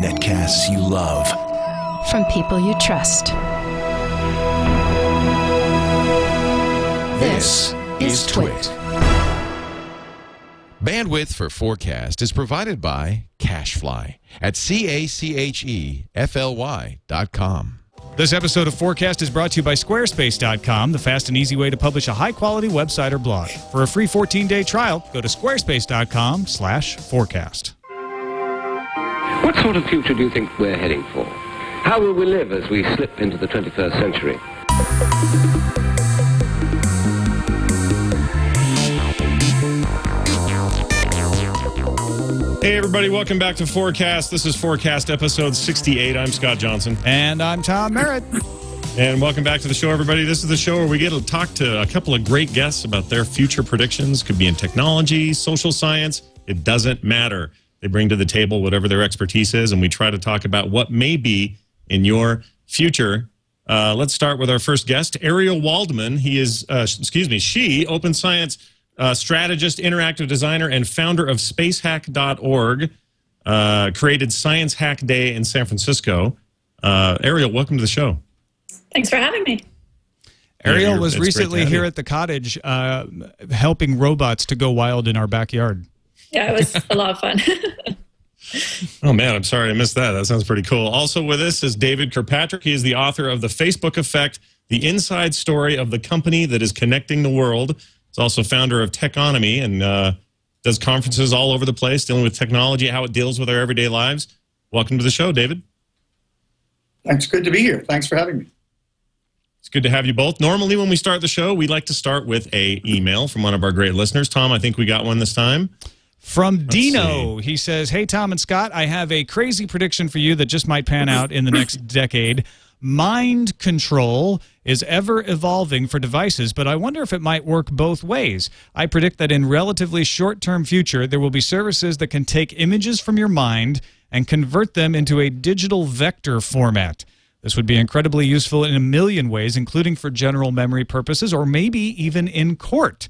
Netcasts you love. From people you trust. This is Twit. Bandwidth for FourCast is provided by CacheFly at C-A-C-H-E-F-L-Y dot com. This episode of FourCast is brought to you by Squarespace.com, the fast and easy way to publish a high-quality website or blog. For a free 14-day trial, go to squarespace.com slash fourcast. What sort of future do you think we're heading for? How will we live as we slip into the 21st century? Hey, everybody, welcome back to FourCast. This is FourCast episode 68. I'm Scott Johnson. And I'm Tom Merritt. And welcome back to the show, everybody. This is the show where we get to talk to a couple of great guests about their future predictions. Could be in technology, social science. It doesn't matter. They bring to the table whatever their expertise is, and we try to talk about what may be in your future. Uh, let's start with our first guest, Ariel Waldman. He is, uh, excuse me, she, open science uh, strategist, interactive designer, and founder of spacehack.org, uh, created Science Hack Day in San Francisco. Uh, Ariel, welcome to the show. Thanks for having me. Ariel was it's recently here you. at the cottage uh, helping robots to go wild in our backyard. Yeah, it was a lot of fun. Oh man, I'm sorry I missed that. That sounds pretty cool. Also with us is David Kirkpatrick. He is the author of The Facebook Effect, the inside story of the company that is connecting the world. He's also founder of Techonomy and uh, does conferences all over the place dealing with technology, how it deals with our everyday lives. Welcome to the show, David. Thanks. good to be here. Thanks for having me. It's good to have you both. Normally, when we start the show, we like to start with a email from one of our great listeners. Tom, I think we got one this time. From Dino, he says, Hey, Tom and Scott, I have a crazy prediction for you that just might pan out in the next decade. Mind control is ever evolving for devices, but I wonder if it might work both ways. I predict that in relatively short term future, there will be services that can take images from your mind and convert them into a digital vector format. This would be incredibly useful in a million ways, including for general memory purposes or maybe even in court.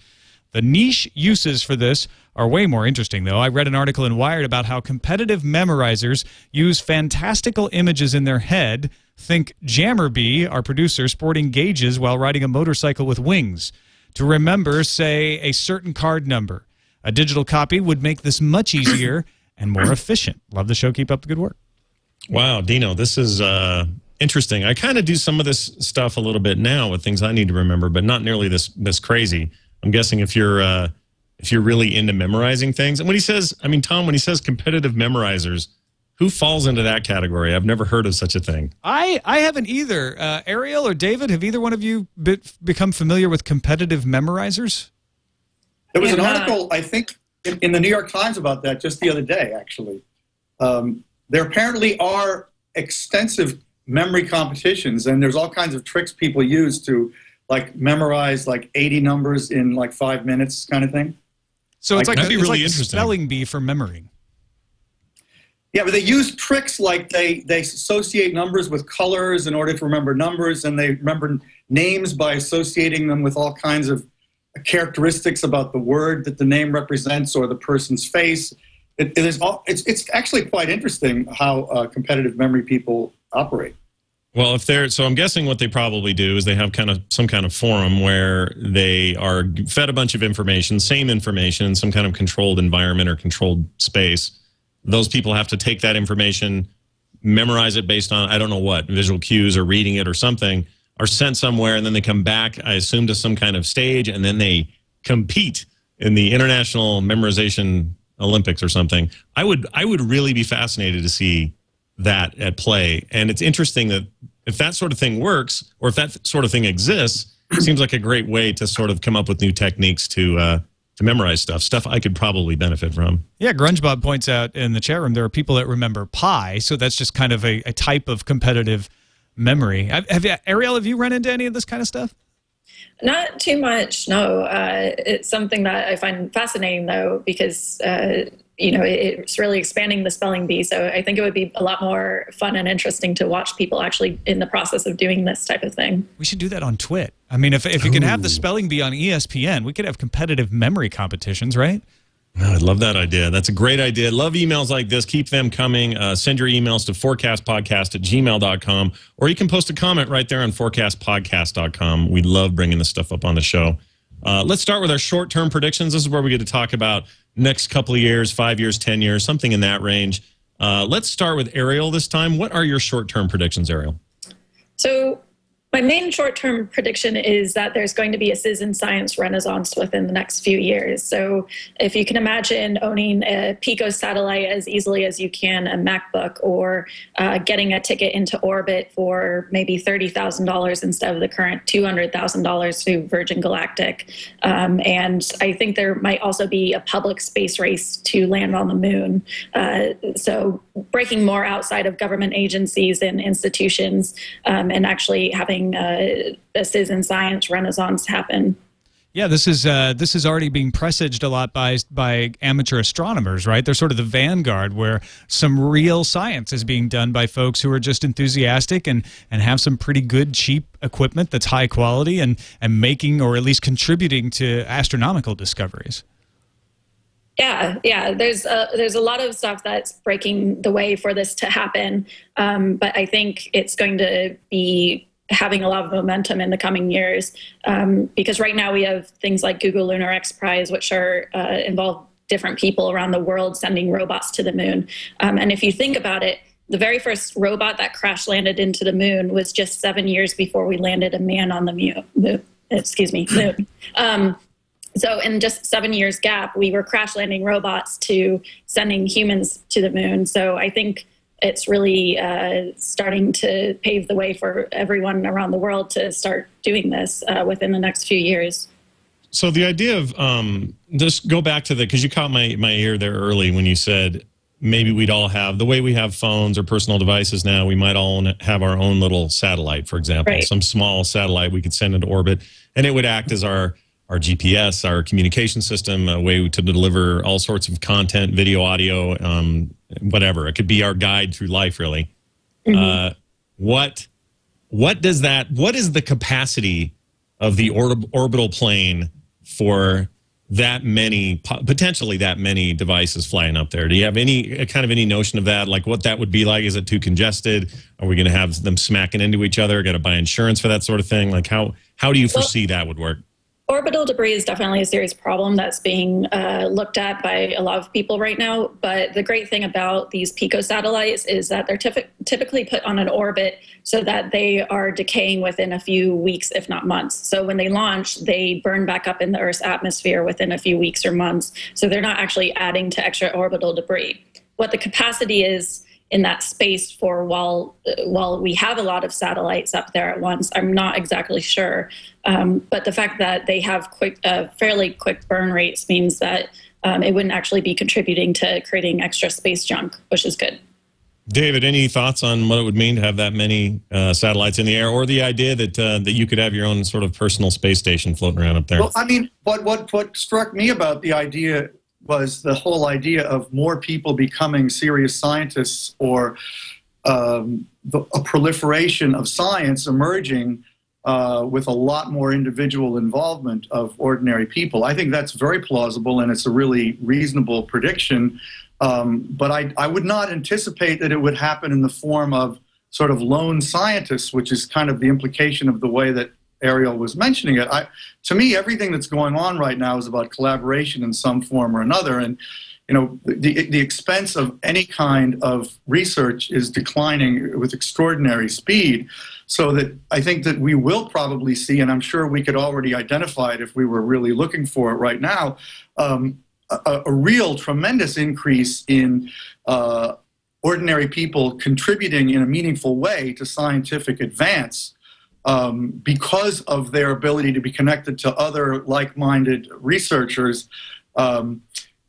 The niche uses for this are way more interesting, though. I read an article in Wired about how competitive memorizers use fantastical images in their head. Think Jammer B, our producer, sporting gauges while riding a motorcycle with wings. To remember, say, a certain card number. A digital copy would make this much easier and more efficient. Love the show. Keep up the good work. Wow, Dino, this is uh, interesting. I kind of do some of this stuff a little bit now with things I need to remember, but not nearly this this crazy. I'm guessing if you're uh, if you're really into memorizing things, and when he says, I mean, Tom, when he says competitive memorizers, who falls into that category? I've never heard of such a thing. I, I haven't either. Uh, Ariel or David, have either one of you be- become familiar with competitive memorizers? There was an article, I think, in, in the New York Times about that just the other day, actually. Um, there apparently are extensive memory competitions, and there's all kinds of tricks people use to like memorize like 80 numbers in like five minutes, kind of thing. So it's Like, like, that'd a, be it's really like a interesting. spelling bee for memory. Yeah, but they use tricks like they they associate numbers with colors in order to remember numbers, and they remember names by associating them with all kinds of characteristics about the word that the name represents or the person's face. It, it is all, it's it's actually quite interesting how uh, competitive memory people operate. Well, if they're so, I'm guessing what they probably do is they have kind of some kind of forum where they are fed a bunch of information, same information, in some kind of controlled environment or controlled space. Those people have to take that information, memorize it based on I don't know what visual cues or reading it or something, are sent somewhere, and then they come back. I assume to some kind of stage, and then they compete in the international memorization Olympics or something. I would I would really be fascinated to see that at play. And it's interesting that if that sort of thing works, or if that sort of thing exists, it seems like a great way to sort of come up with new techniques to uh, to memorize stuff. Stuff I could probably benefit from. Yeah, GrungeBob points out in the chat room there are people that remember pi, so that's just kind of a, a type of competitive memory. Have, have you, Ariel, have you run into any of this kind of stuff? Not too much, no. Uh, it's something that I find fascinating, though, because uh, you know it's really expanding the spelling bee. So I think it would be a lot more fun and interesting to watch people actually in the process of doing this type of thing. We should do that on Twit. I mean, if, if you can have the spelling bee on ESPN, we could have competitive memory competitions, right? I love that idea. That's a great idea. Love emails like this. Keep them coming. Uh, send your emails to fourcastpodcast at gmail.com, or you can post a comment right there on fourcastpodcast.com. We love bringing this stuff up on the show. Uh, let's start with our short term predictions. This is where we get to talk about next couple of years, five years, 10 years, something in that range. Uh, let's start with Ariel this time. What are your short term predictions, Ariel? So, my main short term prediction is that there's going to be a citizen science renaissance within the next few years. So, if you can imagine owning a Pico satellite as easily as you can a MacBook, or uh, getting a ticket into orbit for maybe $30,000 instead of the current $200,000 through Virgin Galactic. Um, and I think there might also be a public space race to land on the moon. Uh, so, breaking more outside of government agencies and institutions um, and actually having uh, a citizen science renaissance happen. Yeah, this is uh, this is already being presaged a lot by by amateur astronomers, right? They're sort of the vanguard where some real science is being done by folks who are just enthusiastic and and have some pretty good cheap equipment that's high quality and and making or at least contributing to astronomical discoveries. Yeah, yeah. There's a, there's a lot of stuff that's breaking the way for this to happen, um, but I think it's going to be having a lot of momentum in the coming years um, because right now we have things like Google Lunar X Prize, which are uh, involve different people around the world sending robots to the moon. Um, and if you think about it, the very first robot that crash landed into the moon was just seven years before we landed a man on the moon. moon excuse me, moon. Um, so in just seven years gap, we were crash landing robots to sending humans to the moon. So I think it's really uh, starting to pave the way for everyone around the world to start doing this uh, within the next few years. So the idea of um, just go back to the because you caught my my ear there early when you said maybe we'd all have the way we have phones or personal devices now. We might all have our own little satellite, for example, Right. some small satellite we could send into orbit, and it would act as our our GPS, our communication system, a way to deliver all sorts of content, video, audio, um, whatever. It could be our guide through life, really. Uh, what what does that? What is the capacity of the orb- orbital plane for that many potentially that many devices flying up there? Do you have any uh, kind of any notion of that? Like what that would be like? Is it too congested? Are we going to have them smacking into each other? Got to buy insurance for that sort of thing? Like how how do you foresee that would work? Orbital debris is definitely a serious problem that's being uh, looked at by a lot of people right now. But the great thing about these Pico satellites is that they're typ- typically put on an orbit so that they are decaying within a few weeks, if not months. So when they launch, they burn back up in the Earth's atmosphere within a few weeks or months. So they're not actually adding to extra orbital debris. What the capacity is in that space for while while we have a lot of satellites up there at once. I'm not exactly sure, um, but the fact that they have quick, uh, fairly quick burn rates means that um, it wouldn't actually be contributing to creating extra space junk, which is good. David, any thoughts on what it would mean to have that many uh, satellites in the air, or the idea that uh, that you could have your own sort of personal space station floating around up there? Well, I mean, what what what struck me about the idea was the whole idea of more people becoming serious scientists or um, the, a proliferation of science emerging uh, with a lot more individual involvement of ordinary people. I think that's very plausible and it's a really reasonable prediction. Um, but I, I would not anticipate that it would happen in the form of sort of lone scientists, which is kind of the implication of the way that Ariel was mentioning it. I, to me, everything that's going on right now is about collaboration in some form or another. And you know, the, the expense of any kind of research is declining with extraordinary speed. So that I think that we will probably see, and I'm sure we could already identify it if we were really looking for it right now, um, a, a, real tremendous increase in uh, ordinary people contributing in a meaningful way to scientific advance. Um, because of their ability to be connected to other like minded researchers, um,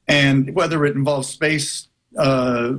and whether it involves space uh,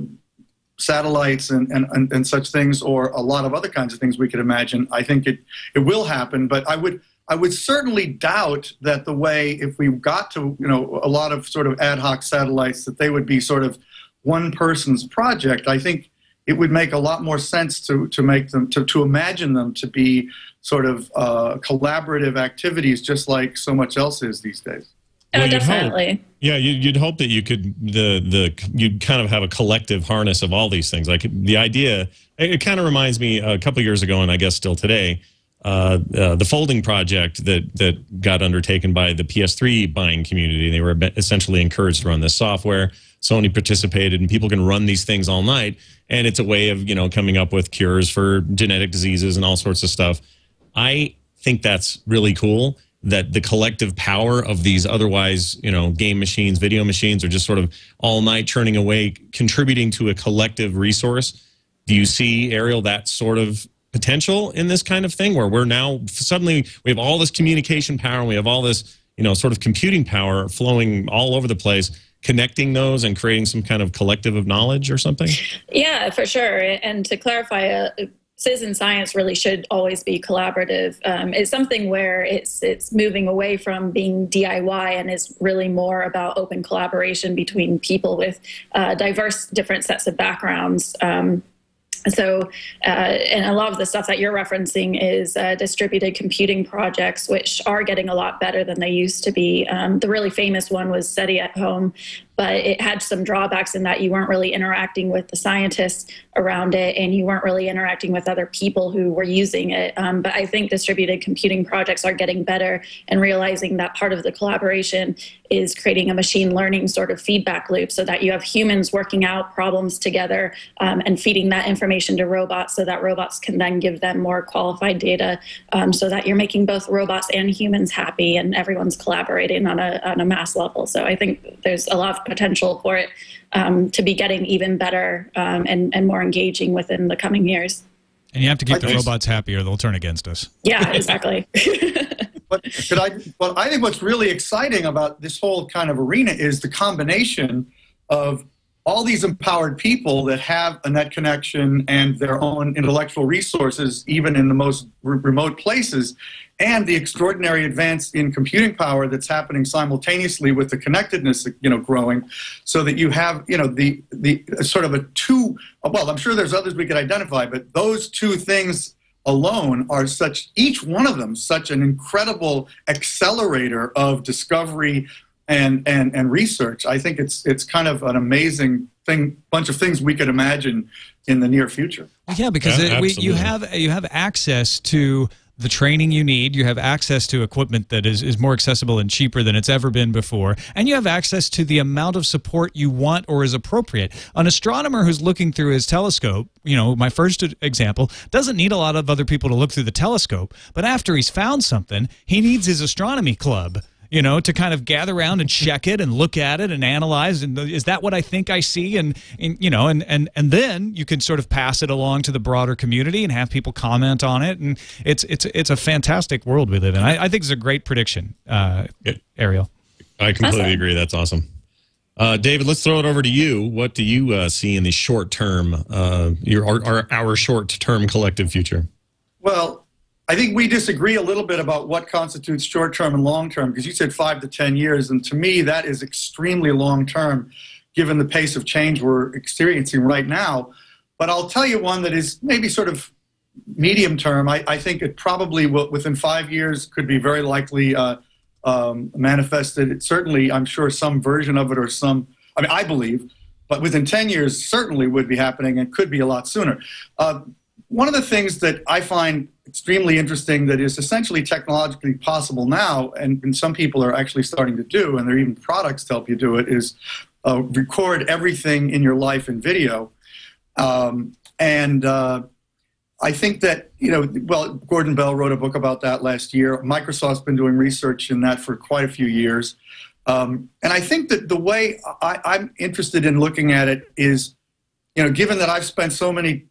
satellites and, and, and, such things, or a lot of other kinds of things we could imagine, I think it, it will happen. But I would, I would certainly doubt that the way, if we got to you know, a lot of sort of ad hoc satellites, that they would be sort of one person's project. I think it would make a lot more sense to, to make them to, to imagine them to be sort of uh, collaborative activities just like so much else is these days Oh, Well, you'd hope. definitely. Yeah, you- you'd hope that you could the the you'd kind of have a collective harness of all these things. Like the idea, it, it kind of reminds me a couple years ago, and I guess still today, uh, uh, the folding project that that got undertaken by the PS3 buying community. They were essentially encouraged to run this software. Sony participated, and people can run these things all night. And it's a way of you know coming up with cures for genetic diseases and all sorts of stuff. I think that's really cool that the collective power of these otherwise, you know, game machines, video machines are just sort of all night churning away, contributing to a collective resource. Do you see, Ariel, that sort of potential in this kind of thing where we're now suddenly we have all this communication power and we have all this, you know, sort of computing power flowing all over the place, connecting those and creating some kind of collective of knowledge or something? Yeah, for sure. And to clarify, uh, citizen science really should always be collaborative. Um, it's something where it's it's moving away from being DIY and is really more about open collaboration between people with uh, diverse, different sets of backgrounds. Um, so, uh, and a lot of the stuff that you're referencing is uh, distributed computing projects, which are getting a lot better than they used to be. Um, the really famous one was SETI at Home, but it had some drawbacks in that you weren't really interacting with the scientists around it and you weren't really interacting with other people who were using it. Um, but I think distributed computing projects are getting better and realizing that part of the collaboration is creating a machine learning sort of feedback loop so that you have humans working out problems together um, and feeding that information to robots so that robots can then give them more qualified data um, so that you're making both robots and humans happy and everyone's collaborating on a, on a mass level. So I think there's a lot of potential for it um, to be getting even better um, and, and more engaging within the coming years. And you have to keep I the think- robots happy or they'll turn against us. Yeah, exactly. But could I? Well, I think what's really exciting about this whole kind of arena is the combination of all these empowered people that have a net connection and their own intellectual resources, even in the most re- remote places, and the extraordinary advance in computing power that's happening simultaneously with the connectedness, you know, growing, so that you have, you know, the the sort of a two. Well, I'm sure there's others we could identify, but those two things alone are such each one of them such an incredible accelerator of discovery and and and research i think it's it's kind of an amazing thing bunch of things we could imagine in the near future Yeah, because Yeah, it, we, you have you have access to the training you need. You have access to equipment that is, is more accessible and cheaper than it's ever been before. And you have access to the amount of support you want or is appropriate. An astronomer who's looking through his telescope, you know, my first example, doesn't need a lot of other people to look through the telescope. But after he's found something, he needs his astronomy club you know, to kind of gather around and check it and look at it and analyze. And is that what I think I see? And, and you know, and, and, and then you can sort of pass it along to the broader community and have people comment on it. And it's, it's, it's a fantastic world we live in. I, I think it's a great prediction, uh, Yeah. Ariel. I completely Awesome. agree. That's awesome. Uh, David, let's throw it over to you. What do you uh, see in the short term, uh, your our, our, our short term collective future? well i think we disagree a little bit about what constitutes short term and long term because you said five to ten years and to me that is extremely long term given the pace of change we're experiencing right now. But i'll tell you one that is maybe sort of medium term. I, I think it probably will within five years could be very likely uh, um, manifested. It certainly i'm sure some version of it or some i mean i believe but within 10 years certainly would be happening and could be a lot sooner. Uh, one of the things that I find extremely interesting that is essentially technologically possible now, and, and some people are actually starting to do, and there are even products to help you do it, is uh, record everything in your life in video. Um, and uh, I think that, you know, well, Gordon Bell wrote a book about that last year. Microsoft's been doing research in that for quite a few years. Um, and I think that the way I, I'm interested in looking at it is, you know, given that I've spent so many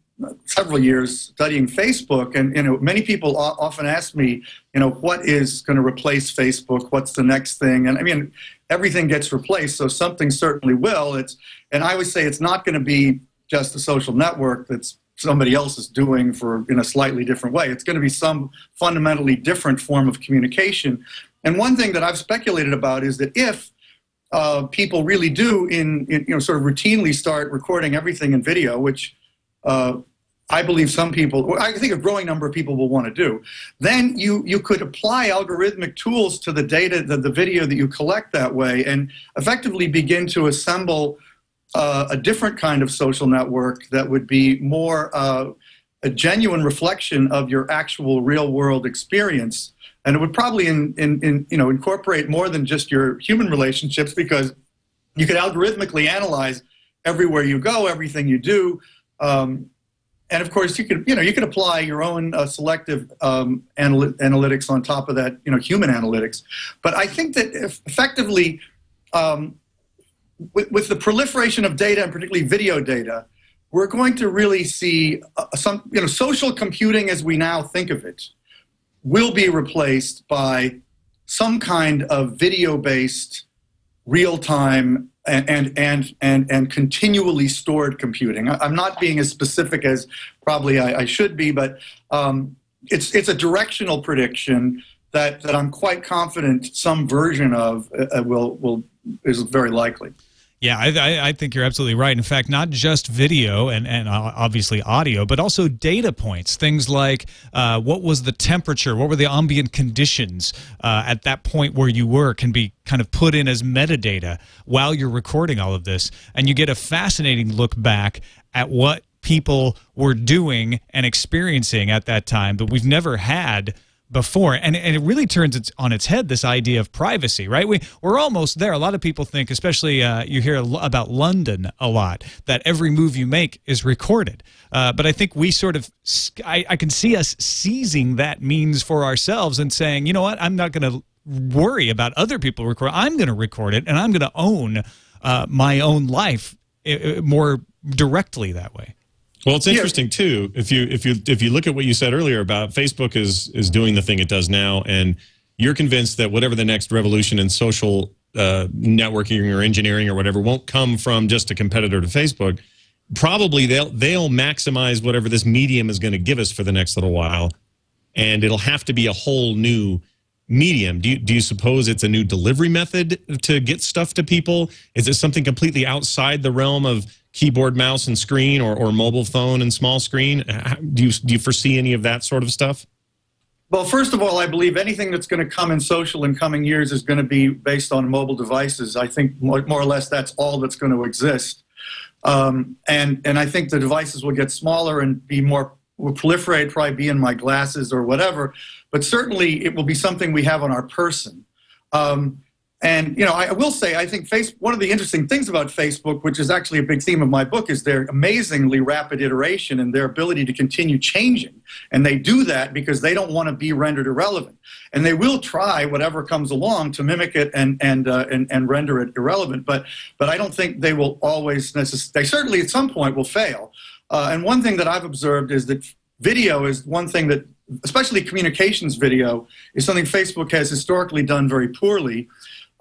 several years studying Facebook, and you know, many people often ask me, you know, what is going to replace Facebook? What's the next thing? And I mean, everything gets replaced, so something certainly will. It's, and I always say it's not going to be just a social network that's somebody else is doing for in a slightly different way. It's going to be some fundamentally different form of communication. And one thing that I've speculated about is that if uh, people really do in, in you know sort of routinely start recording everything in video, which uh, I believe some people, I think a growing number of people will want to do. Then you you could apply algorithmic tools to the data, the, the video that you collect that way, and effectively begin to assemble uh, a different kind of social network that would be more uh, a genuine reflection of your actual real world experience. And it would probably in, in, in, you know incorporate more than just your human relationships because you could algorithmically analyze everywhere you go, everything you do. Um, and of course, you could you know you could apply your own uh, selective um, analy- analytics on top of that, you know, human analytics. But I think that effectively, um, with, with the proliferation of data and particularly video data, we're going to really see uh, some you know social computing as we now think of it will be replaced by some kind of video-based, real-time and and and and, continually stored computing. I, am not being as specific as probably I, I should be, but um, it's it's a directional prediction that that I'm quite confident some version of uh, will will is very likely. Yeah, I, I, think you're absolutely right. In fact, not just video and, and obviously audio, but also data points. Things like uh, what was the temperature, what were the ambient conditions uh, at that point where you were can be kind of put in as metadata while you're recording all of this. And you get a fascinating look back at what people were doing and experiencing at that time that we've never had before. And, and it really turns it on its head this idea of privacy right? We, we're almost there. A lot of people think especially uh, you hear about london a lot that every move you make is recorded. Uh, but i think we sort of I, I can see us seizing that means for ourselves and saying you know what? I'm not going to worry about other people record i'm going to record it and i'm going to own uh, my own life more directly that way well, it's interesting too. If you if you if you look at what you said earlier about Facebook is is doing the thing it does now, and you're convinced that whatever the next revolution in social uh, networking or engineering or whatever won't come from just a competitor to Facebook. Probably they'll they'll maximize whatever this medium is going to give us for the next little while, and it'll have to be a whole new medium. Do you, do you suppose it's a new delivery method to get stuff to people? Is it something completely outside the realm of keyboard, mouse, and screen, or, or mobile phone and small screen? Do you, do you foresee any of that sort of stuff? Well, first of all, I believe anything that's going to come in social in coming years is going to be based on mobile devices. I think more, more or less that's all that's going to exist. Um, and, and I think the devices will get smaller and be more will proliferate, probably be in my glasses or whatever. But certainly it will be something we have on our person. Um, and you know, I will say, I think face, one of the interesting things about Facebook, which is actually a big theme of my book, is their amazingly rapid iteration and their ability to continue changing. And they do that because they don't want to be rendered irrelevant, and they will try whatever comes along to mimic it and and uh, and, and render it irrelevant. But but I don't think they will always necessarily. They certainly at some point will fail. Uh, and one thing that I've observed is that video is one thing that, especially communications video, is something Facebook has historically done very poorly.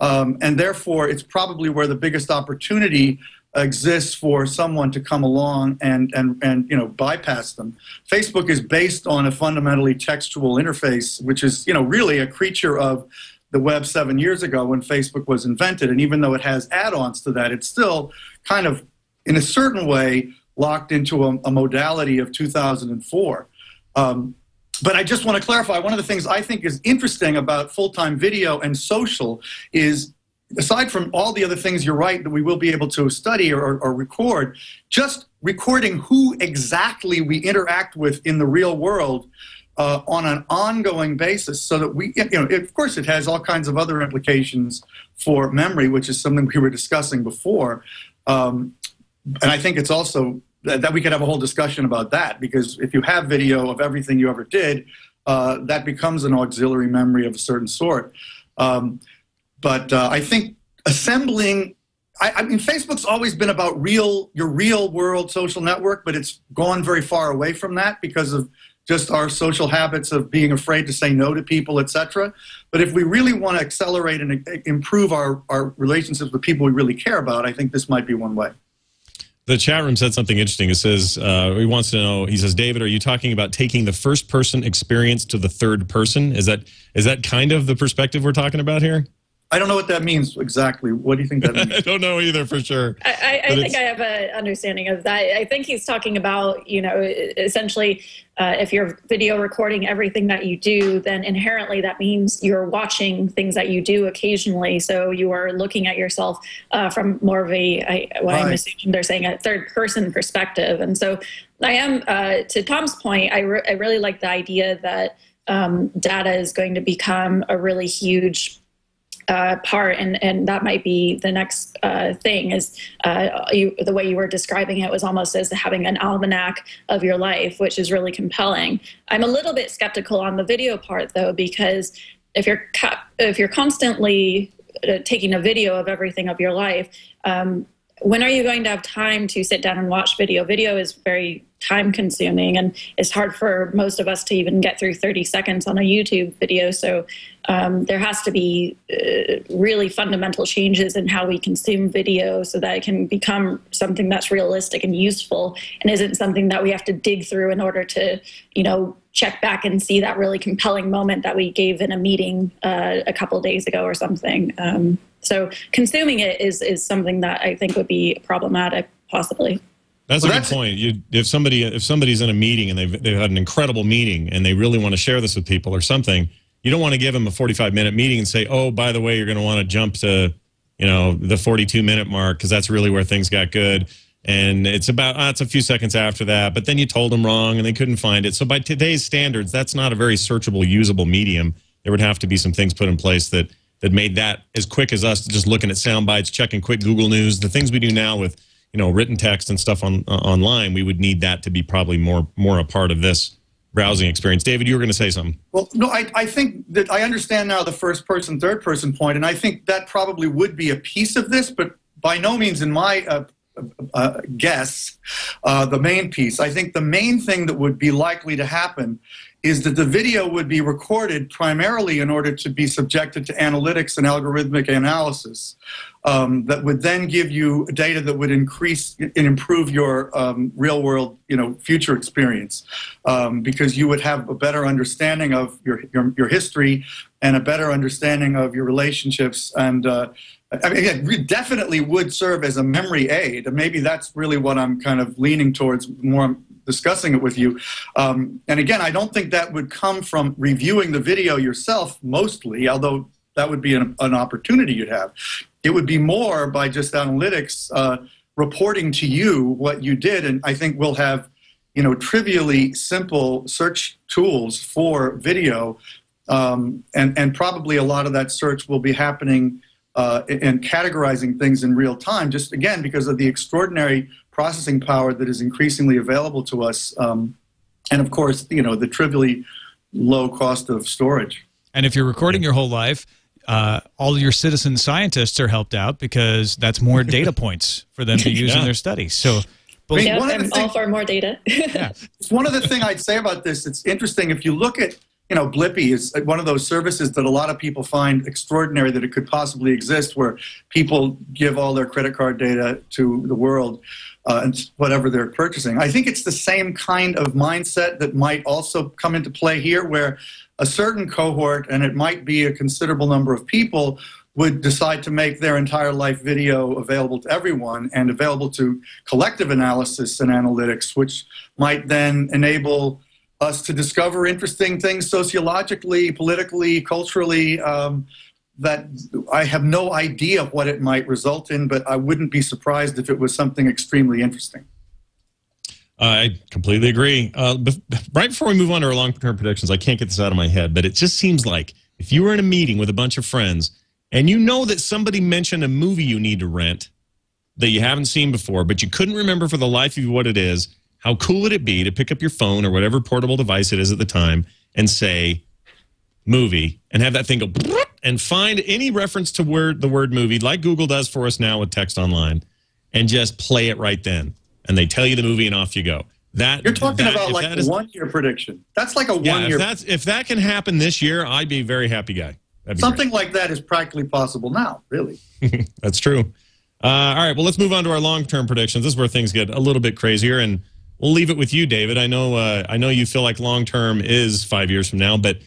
Um, and therefore, it's probably where the biggest opportunity exists for someone to come along and, and, and you know bypass them. Facebook is based on a fundamentally textual interface, which is you know really a creature of the web seven years ago when Facebook was invented. And even though it has add-ons to that, it's still kind of in a certain way locked into a, a modality of 2004. Um, but I just want to clarify one of the things I think is interesting about full time video and social is aside from all the other things you're right that we will be able to study or, or, record, just recording who exactly we interact with in the real world uh, on an ongoing basis so that we, you know, of course, it has all kinds of other implications for memory, which is something we were discussing before. Um, and I think it's also that, we could have a whole discussion about that because if you have video of everything you ever did, uh, that becomes an auxiliary memory of a certain sort. Um, but uh, I think assembling, I, I, mean, Facebook's always been about real, your real world social network, but it's gone very far away from that because of just our social habits of being afraid to say no to people, etc. But if we really want to accelerate and improve our, our relationships with people we really care about, I think this might be one way. The chat room said something interesting. It says, uh, he wants to know, he says, David, are you talking about taking the first person experience to the third person? Is that is that kind of the perspective we're talking about here? I don't know what that means exactly. What do you think that means? I don't know either for sure. I, I, I think I have an understanding of that. I think he's talking about, you know, essentially, uh, if you're video recording everything that you do, then inherently that means you're watching things that you do occasionally. So you are looking at yourself uh, from more of a, I, what I'm assuming they're saying, a third person perspective. And so I am, uh, to Tom's point, I, re- I really like the idea that um, data is going to become a really huge uh, part, and and that might be the next uh, thing. Is uh, you, the way you were describing it was almost as having an almanac of your life, which is really compelling. I'm a little bit skeptical on the video part though, because if you're if you're constantly uh, taking a video of everything of your life. Um, when are you going to have time to sit down and watch video? Video is very time consuming and it's hard for most of us to even get through 30 seconds on a YouTube video. So um, there has to be uh, really fundamental changes in how we consume video so that it can become something that's realistic and useful and isn't something that we have to dig through in order to, you know, check back and see that really compelling moment that we gave in a meeting uh, a couple days ago or something. Um, so consuming it is is something that I think would be problematic, possibly. That's Well, a that's- good point. You, if somebody if somebody's in a meeting and they've they've had an incredible meeting and they really want to share this with people or something, you don't want to give them a 45 minute meeting and say, "Oh, by the way, you're going to want to jump to, you know, the 42 minute mark because that's really where things got good." And it's about ah, it's a few seconds after that, but then you told them wrong and they couldn't find it. So by today's standards, that's not a very searchable, usable medium. There would have to be some things put in place that that made that as quick as us just looking at sound bites, checking quick Google News, the things we do now with you know written text and stuff on uh, online. We would need that to be probably more more a part of this browsing experience. David, you were going to say something. Well, no, I, I think that I understand now the first person, third person point, and I think that probably would be a piece of this, but by no means in my uh, uh, guess uh, the main piece. I think the main thing that would be likely to happen is that the video would be recorded primarily in order to be subjected to analytics and algorithmic analysis um, that would then give you data that would increase and improve your um, real world you know future experience um, because you would have a better understanding of your, your, your history and a better understanding of your relationships and uh, I mean, it definitely would serve as a memory aid, and maybe that's really what I'm kind of leaning towards more discussing it with you. Um, and again, I don't think that would come from reviewing the video yourself mostly, although that would be an, an opportunity you'd have. It would be more by just analytics uh, reporting to you what you did, and I think we'll have, you know, trivially simple search tools for video, um, and and probably a lot of that search will be happening uh, and categorizing things in real time, just again because of the extraordinary processing power that is increasingly available to us, um, and of course, you know, the trivially low cost of storage. And if you're recording your whole life, uh, all your citizen scientists are helped out because that's more data points for them to use in their studies. So, but Yeah, one of the I'm all things- for more data. It's one other thing I'd say about this. It's interesting if you look at, you know, Blippy is one of those services that a lot of people find extraordinary that it could possibly exist, where people give all their credit card data to the world uh, and whatever they're purchasing. I think it's the same kind of mindset that might also come into play here, where a certain cohort, and it might be a considerable number of people, would decide to make their entire life video available to everyone and available to collective analysis and analytics, which might then enable us to discover interesting things sociologically, politically, culturally. Um, that I have no idea what it might result in, but I wouldn't be surprised if it was something extremely interesting. I completely agree. Uh, right before we move on to our long term predictions, I can't get this out of my head, but it just seems like if you were in a meeting with a bunch of friends and you know that somebody mentioned a movie you need to rent that you haven't seen before, but you couldn't remember for the life of you what it is, how cool would it be to pick up your phone or whatever portable device it is at the time and say movie and have that thing go and find any reference to word the word movie like Google does for us now with text online and just play it right then and they tell you the movie and off you go. That You're talking that- about like is- one year prediction. That's like a yeah, one if year. that's if that can happen this year, I'd be a very happy guy. Something like that is practically possible now, really. That's true. Uh, all right, well, let's move on to our long-term predictions. This is where things get a little bit crazier, and we'll leave it with you, David. I know, uh, I know you feel like long-term is five years from now, but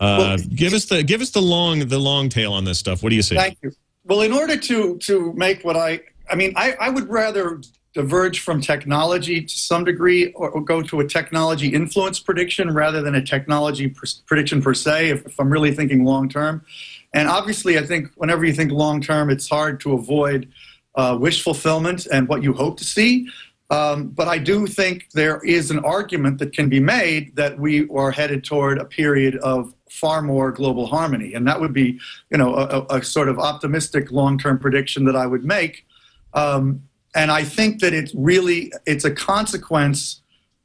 Well- give us the give us the long the long tail on this stuff. What do you see? Thank you. Well, in order to to make what I I mean, I, I would rather diverge from technology to some degree or, or go to a technology influence prediction rather than a technology pr- prediction per se if, if I'm really thinking long term. And obviously, I think whenever you think long term, it's hard to avoid uh, wish fulfillment and what you hope to see. Um, but I do think there is an argument that can be made that we are headed toward a period of far more global harmony, and that would be, you know, a, a- sort of optimistic long-term prediction that I would make. Um, and I think that it's really it's a consequence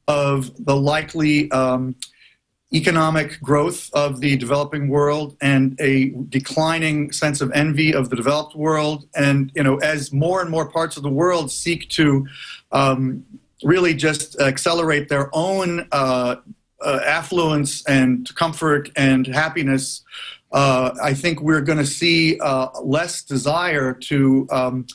of the likely um, economic growth of the developing world and a declining sense of envy of the developed world. And you know, as more and more parts of the world seek to um, really just accelerate their own uh, uh, affluence and comfort and happiness, uh, I think we're going to see uh, less desire to. Um,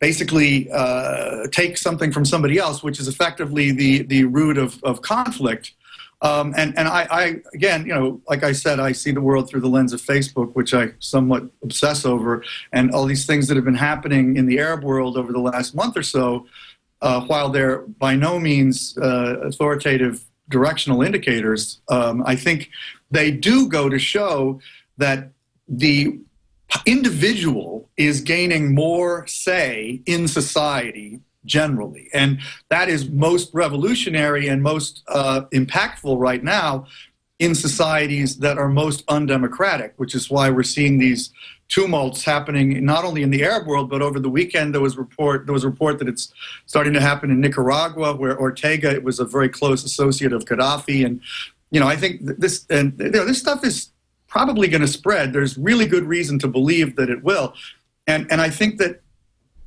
basically uh, take something from somebody else, which is effectively the, the root of, of conflict. Um, and and I, I, again, you know, like I said, I see the world through the lens of Facebook, which I somewhat obsess over, and all these things that have been happening in the Arab world over the last month or so, uh, while they're by no means uh, authoritative directional indicators, um, I think they do go to show that the individual is gaining more say in society generally. And that is most revolutionary and most uh, impactful right now in societies that are most undemocratic, which is why we're seeing these tumults happening not only in the Arab world, but over the weekend there was report there was report that it's starting to happen in Nicaragua, where Ortega it was a very close associate of Gaddafi, and you know I think this and you know this stuff is probably going to spread. There's really good reason to believe that it will, and and I think that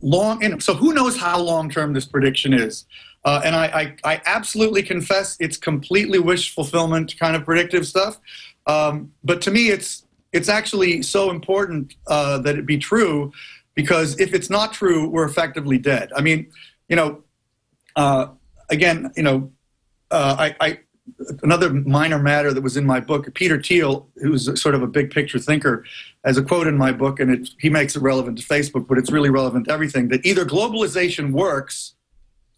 long. And so who knows how long term this prediction is? Uh, and I, I, I absolutely confess it's completely wish fulfillment kind of predictive stuff. Um, but to me, it's it's actually so important uh, that it be true, because if it's not true, we're effectively dead. I mean, you know, uh, again, you know, uh, I, I another minor matter that was in my book. Peter Thiel, who's sort of a big picture thinker, has a quote in my book, and it, he makes it relevant to Facebook, but it's really relevant to everything. That either globalization works,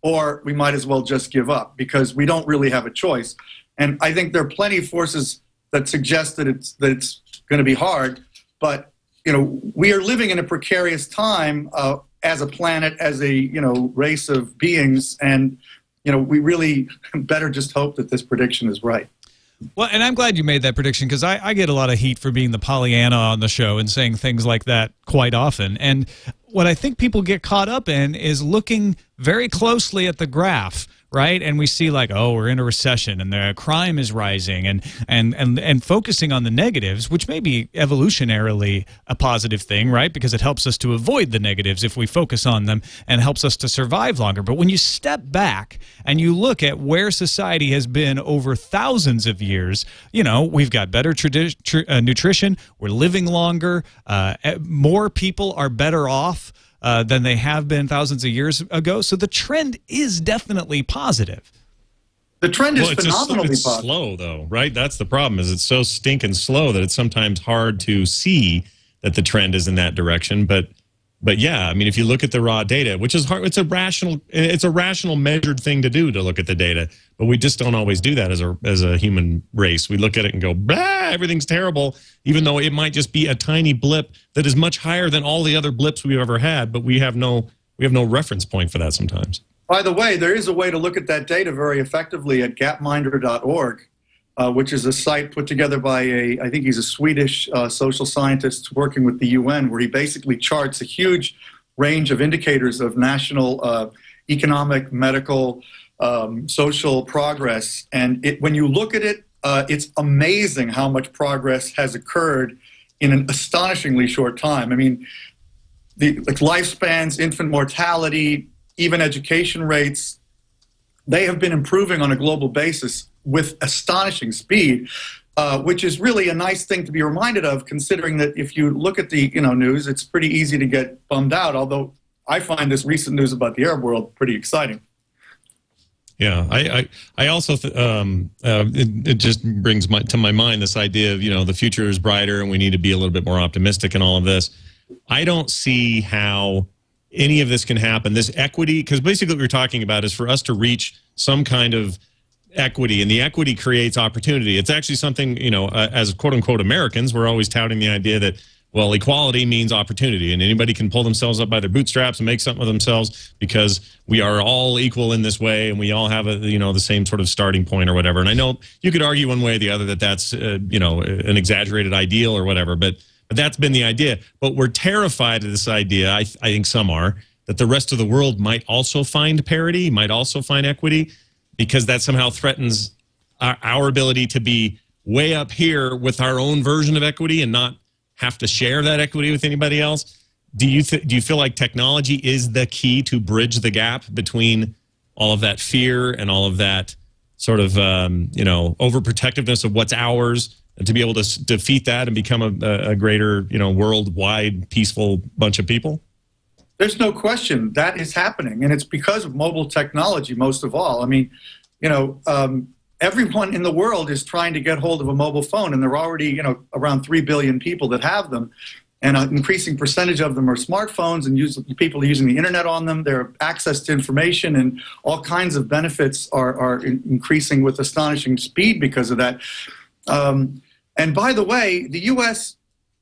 or we might as well just give up because we don't really have a choice. And I think there are plenty of forces that suggest that it's that it's going to be hard, but you know we are living in a precarious time uh, as a planet, as a you know race of beings, and you know we really better just hope that this prediction is right. Well, and I'm glad you made that prediction because I, I get a lot of heat for being the Pollyanna on the show and saying things like that quite often. And what I think people get caught up in is looking very closely at the graph, right? And we see like, oh, we're in a recession and the crime is rising, and and and and focusing on the negatives, which may be evolutionarily a positive thing, right? Because it helps us to avoid the negatives if we focus on them and helps us to survive longer. But when you step back and you look at where society has been over thousands of years, you know, we've got better tradi- tr- uh, nutrition, we're living longer, uh, more people are better off uh, than they have been thousands of years ago. So the trend is definitely positive. The trend is Well, it's, just, phenomenally it's positive. slow though, right? That's the problem. Is it's so stinking slow that it's sometimes hard to see that the trend is in that direction. But but yeah, I mean, if you look at the raw data, which is hard, it's a rational, it's a rational, measured thing to do to look at the data. But we just don't always do that as a as a human race. We look at it and go, blah, everything's terrible, even though it might just be a tiny blip that is much higher than all the other blips we've ever had. But we have no we have no reference point for that sometimes. By the way, there is a way to look at that data very effectively at gapminder.org, uh, which is a site put together by a, I think he's a Swedish uh, social scientist working with the UN, where he basically charts a huge range of indicators of national uh, economic, medical, um, social progress. And it, when you look at it, uh, it's amazing how much progress has occurred in an astonishingly short time. I mean, the like lifespans, infant mortality, even education rates, they have been improving on a global basis with astonishing speed, uh, which is really a nice thing to be reminded of, considering that if you look at the you know news, it's pretty easy to get bummed out. Although I find this recent news about the Arab world pretty exciting. Yeah, I I, I also th- um, uh, it, it just brings my, to my mind this idea of you know the future is brighter and we need to be a little bit more optimistic in all of this. I don't see how any of this can happen. This equity, because basically what we're talking about is for us to reach some kind of equity, and the equity creates opportunity. It's actually something you know, uh, as quote unquote Americans, we're always touting the idea that well, equality means opportunity, and anybody can pull themselves up by their bootstraps and make something of themselves because we are all equal in this way, and we all have a you know the same sort of starting point or whatever. And I know you could argue one way or the other that that's uh, you know an exaggerated ideal or whatever, but but that's been the idea. But we're terrified of this idea. I, I think some are that the rest of the world might also find parity, might also find equity, because that somehow threatens our, our ability to be way up here with our own version of equity and not have to share that equity with anybody else. Do you th- do you feel like technology is the key to bridge the gap between all of that fear and all of that sort of um, you know overprotectiveness of what's ours, and to be able to s- defeat that and become a, a greater you know worldwide peaceful bunch of people? There's no question that is happening, and it's because of mobile technology, most of all. I mean, you know, um, everyone in the world is trying to get hold of a mobile phone, and there are already, you know, around 3 billion people that have them. And an increasing percentage of them are smartphones, and use, people are using the internet on them. Their access to information and all kinds of benefits are, are in- increasing with astonishing speed because of that. Um, and by the way, the U.S.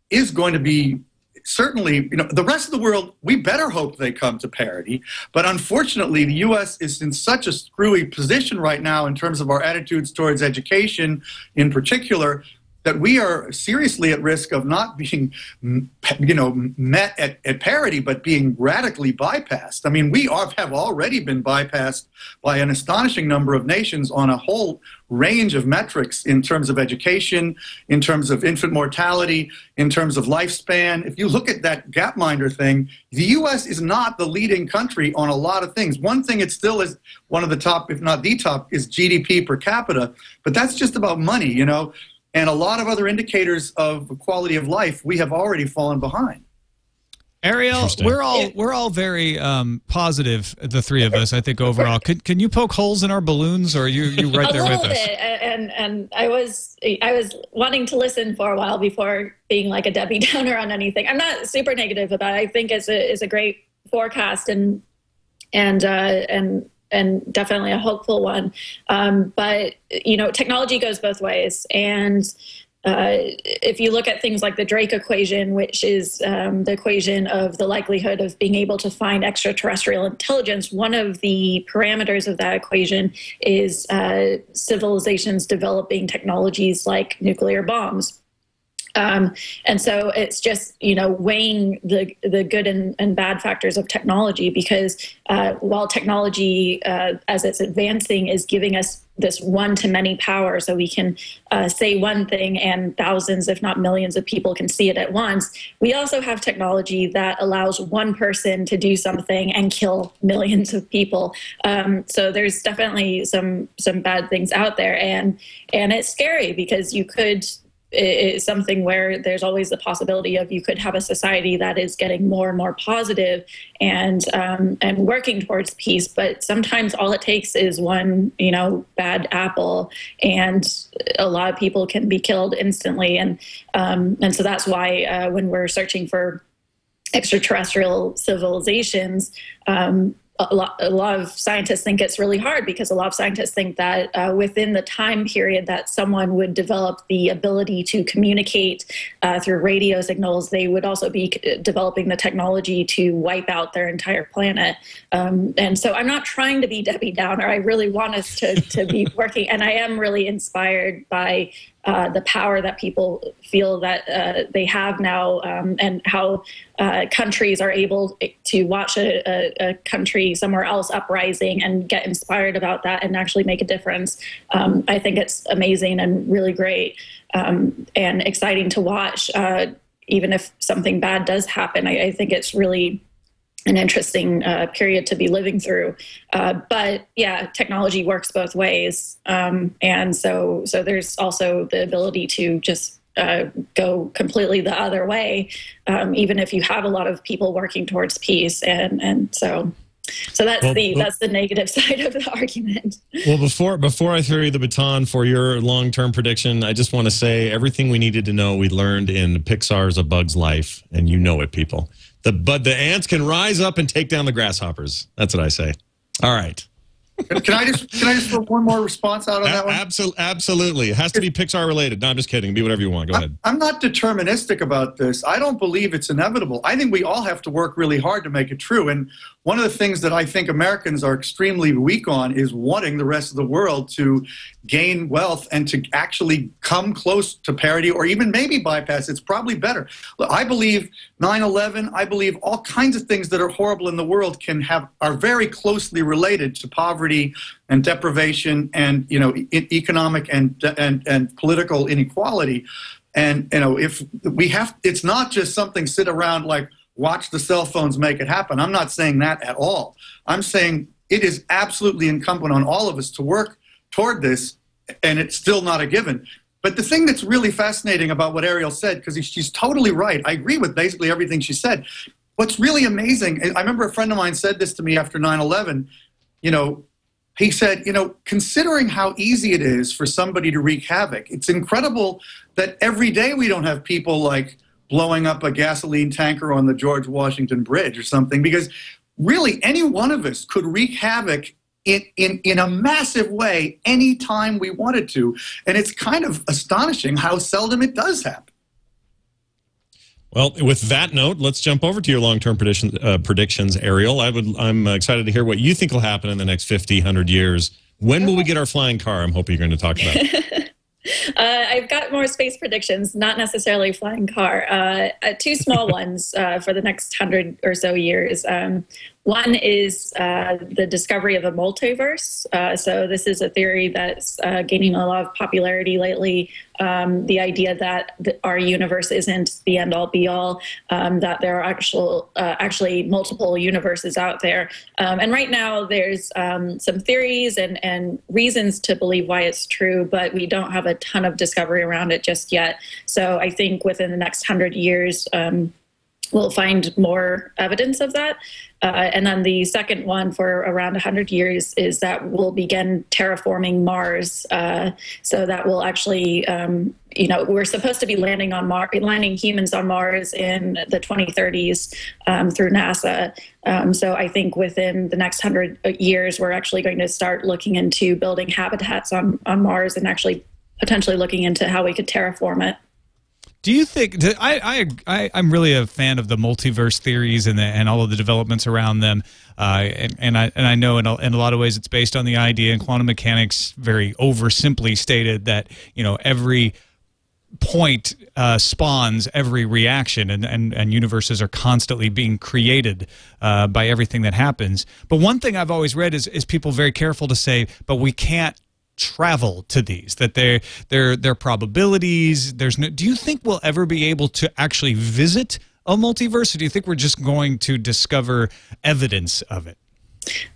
is going to be certainly, you know, the rest of the world, we better hope they come to parity. But unfortunately, the U.S. is in such a screwy position right now in terms of our attitudes towards education, in particular, that we are seriously at risk of not being, you know, met at, at parity, but being radically bypassed. I mean, we are, have already been bypassed by an astonishing number of nations on a whole range of metrics in terms of education, in terms of infant mortality, in terms of lifespan. If you look at that Gapminder thing, the U.S. is not the leading country on a lot of things. One thing it still is one of the top, if not the top, is GDP per capita, but that's just about money, you know. And a lot of other indicators of quality of life, we have already fallen behind. Ariel, we're all we're all very um, positive. The three of us, I think, overall. Can can you poke holes in our balloons, or are you you right there with little us? bit, and and I was I was wanting to listen for a while before being like a Debbie Downer on anything. I'm not super negative about it. I think it's a is a great forecast and and uh, and and definitely a hopeful one. Um, but you know, technology goes both ways, and uh, if you look at things like the Drake equation, which is um, the equation of the likelihood of being able to find extraterrestrial intelligence, one of the parameters of that equation is uh, civilizations developing technologies like nuclear bombs. Um, and so it's just you know weighing the the good and, and bad factors of technology because uh, while technology uh, as it's advancing is giving us this one to many power so we can uh, say one thing and thousands if not millions of people can see it at once we also have technology that allows one person to do something and kill millions of people. Um, so there's definitely some some bad things out there and and it's scary because you could is something where there's always the possibility of you could have a society that is getting more and more positive and um, and working towards peace. But sometimes all it takes is one, you know, bad apple, and a lot of people can be killed instantly. And um, and so that's why uh, when we're searching for extraterrestrial civilizations. Um, a lot, a lot of scientists think it's really hard because a lot of scientists think that uh, within the time period that someone would develop the ability to communicate uh, through radio signals, they would also be developing the technology to wipe out their entire planet. Um, and so I'm not trying to be Debbie Downer. I really want us to, to be working, and I am really inspired by uh, the power that people feel that uh, they have now, um, and how uh, countries are able to watch a, a, a, country somewhere else uprising and get inspired about that and actually make a difference. Um, I think it's amazing and really great um, and exciting to watch. Uh, even if something bad does happen, I, I think it's really an interesting uh, period to be living through. Uh, but yeah, technology works both ways, um, and so so there's also the ability to just uh, go completely the other way, um, even if you have a lot of people working towards peace. And and so So that's Well, the that's the negative side of the argument. Well, before before I throw you the baton for your long term prediction, I just want to say everything we needed to know we learned in Pixar's A Bug's Life, and you know it, people. The but the ants can rise up and take down the grasshoppers. That's what I say. All right. Can, I just can I just throw one more response out on that one? Absolutely, absolutely. It has to be Pixar related. No, I'm just kidding. Be whatever you want. Go ahead. I'm not deterministic about this. I don't believe it's inevitable. I think we all have to work really hard to make it true. And one of the things that I think Americans are extremely weak on is wanting the rest of the world to gain wealth and to actually come close to parity or even maybe bypass. It's probably better. I believe 9/11. I believe all kinds of things that are horrible in the world can have are very closely related to poverty and deprivation and you know economic and and and political inequality. And you know, if we have, it's not just something sit around like watch the cell phones make it happen. I'm not saying that at all. I'm saying it is absolutely incumbent on all of us to work toward this, and it's still not a given. But the thing that's really fascinating about what Ariel said, because she's totally right, I agree with basically everything she said. What's really amazing, I remember a friend of mine said this to me after 9 11. You know, he said, you know, considering how easy it is for somebody to wreak havoc, it's incredible that every day we don't have people like blowing up a gasoline tanker on the George Washington Bridge or something, because really any one of us could wreak havoc in, in, in a massive way anytime we wanted to. And it's kind of astonishing how seldom it does happen. Well, with that note, let's jump over to your long-term prediction, uh, predictions, Ariel. I would, I'm excited to hear what you think will happen in the next 50, 100 years. When will we get our flying car? I'm hoping you're going to talk about. Uh, I've got more space predictions, not necessarily flying car. Uh, uh, two small ones uh, for the next hundred or so years. Um, one is uh, the discovery of a multiverse. Uh, so this is a theory that's uh, gaining a lot of popularity lately. Um, the idea that th- our universe isn't the end all be all, um, that there are actual uh, actually multiple universes out there. Um, and right now, there's um, some theories and, and reasons to believe why it's true, but we don't have a ton of discovery around it just yet. So I think within the next hundred years, um, we'll find more evidence of that. Uh, and then the second one for around 100 years is that we'll begin terraforming Mars. Uh, so that will actually, um, you know, we're supposed to be landing on Mars, landing humans on Mars in the 2030s um, through NASA. Um, so I think within the next 100 years, we're actually going to start looking into building habitats on, on Mars and actually potentially looking into how we could terraform it. Do you think do- I, I I I'm really a fan of the multiverse theories and the, and all of the developments around them, uh, and, and I and I know in a, in a lot of ways it's based on the idea in quantum mechanics, very oversimply stated that you know every point uh, spawns every reaction, and, and, and universes are constantly being created uh, by everything that happens. But one thing I've always read is, is people very careful to say, but we can't travel to these that they're they're they're probabilities there's no do you think we'll ever be able to actually visit a multiverse or do you think we're just going to discover evidence of it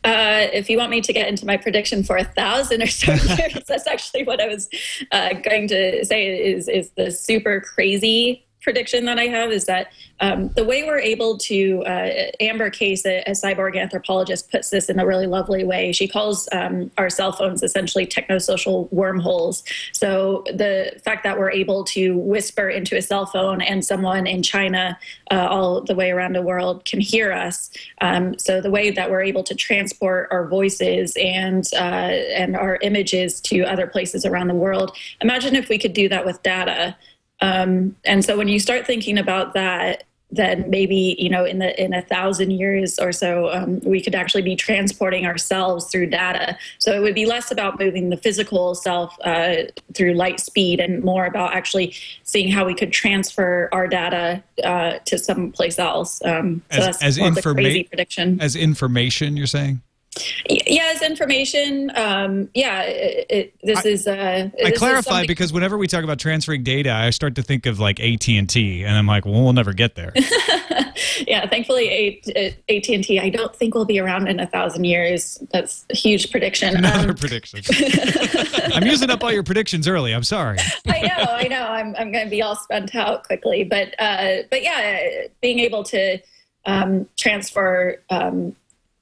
Uh, if you want me to get into my prediction for a thousand or so years, that's actually what I was uh, going to say. Is is the super crazy prediction that I have is that um, the way we're able to uh, Amber Case, a, a cyborg anthropologist, puts this in a really lovely way. She calls um, our cell phones essentially technosocial wormholes. So the fact that we're able to whisper into a cell phone and someone in China, uh, all the way around the world, can hear us. Um, so the way that we're able to transport our voices and uh, and our images to other places around the world. Imagine if we could do that with data. Um, and so when you start thinking about that, then maybe you know in the in a thousand years or so um, we could actually be transporting ourselves through data. So it would be less about moving the physical self uh, through light speed and more about actually seeing how we could transfer our data uh, to someplace else. Um, so As- as more informa- crazy prediction. as information you're saying Y- yeah as information um, yeah it, it, this is uh, I this clarify something- because whenever we talk about transferring data, I start to think of like AT and T, and I'm like, well, we'll never get there. yeah, thankfully, AT and T. I don't think we'll be around in a thousand years. That's a huge prediction. Another Um, prediction. I'm using up all your predictions early. I'm sorry. I know, I know. I'm I'm going to be all spent out quickly, but uh, but yeah, being able to um, transfer um,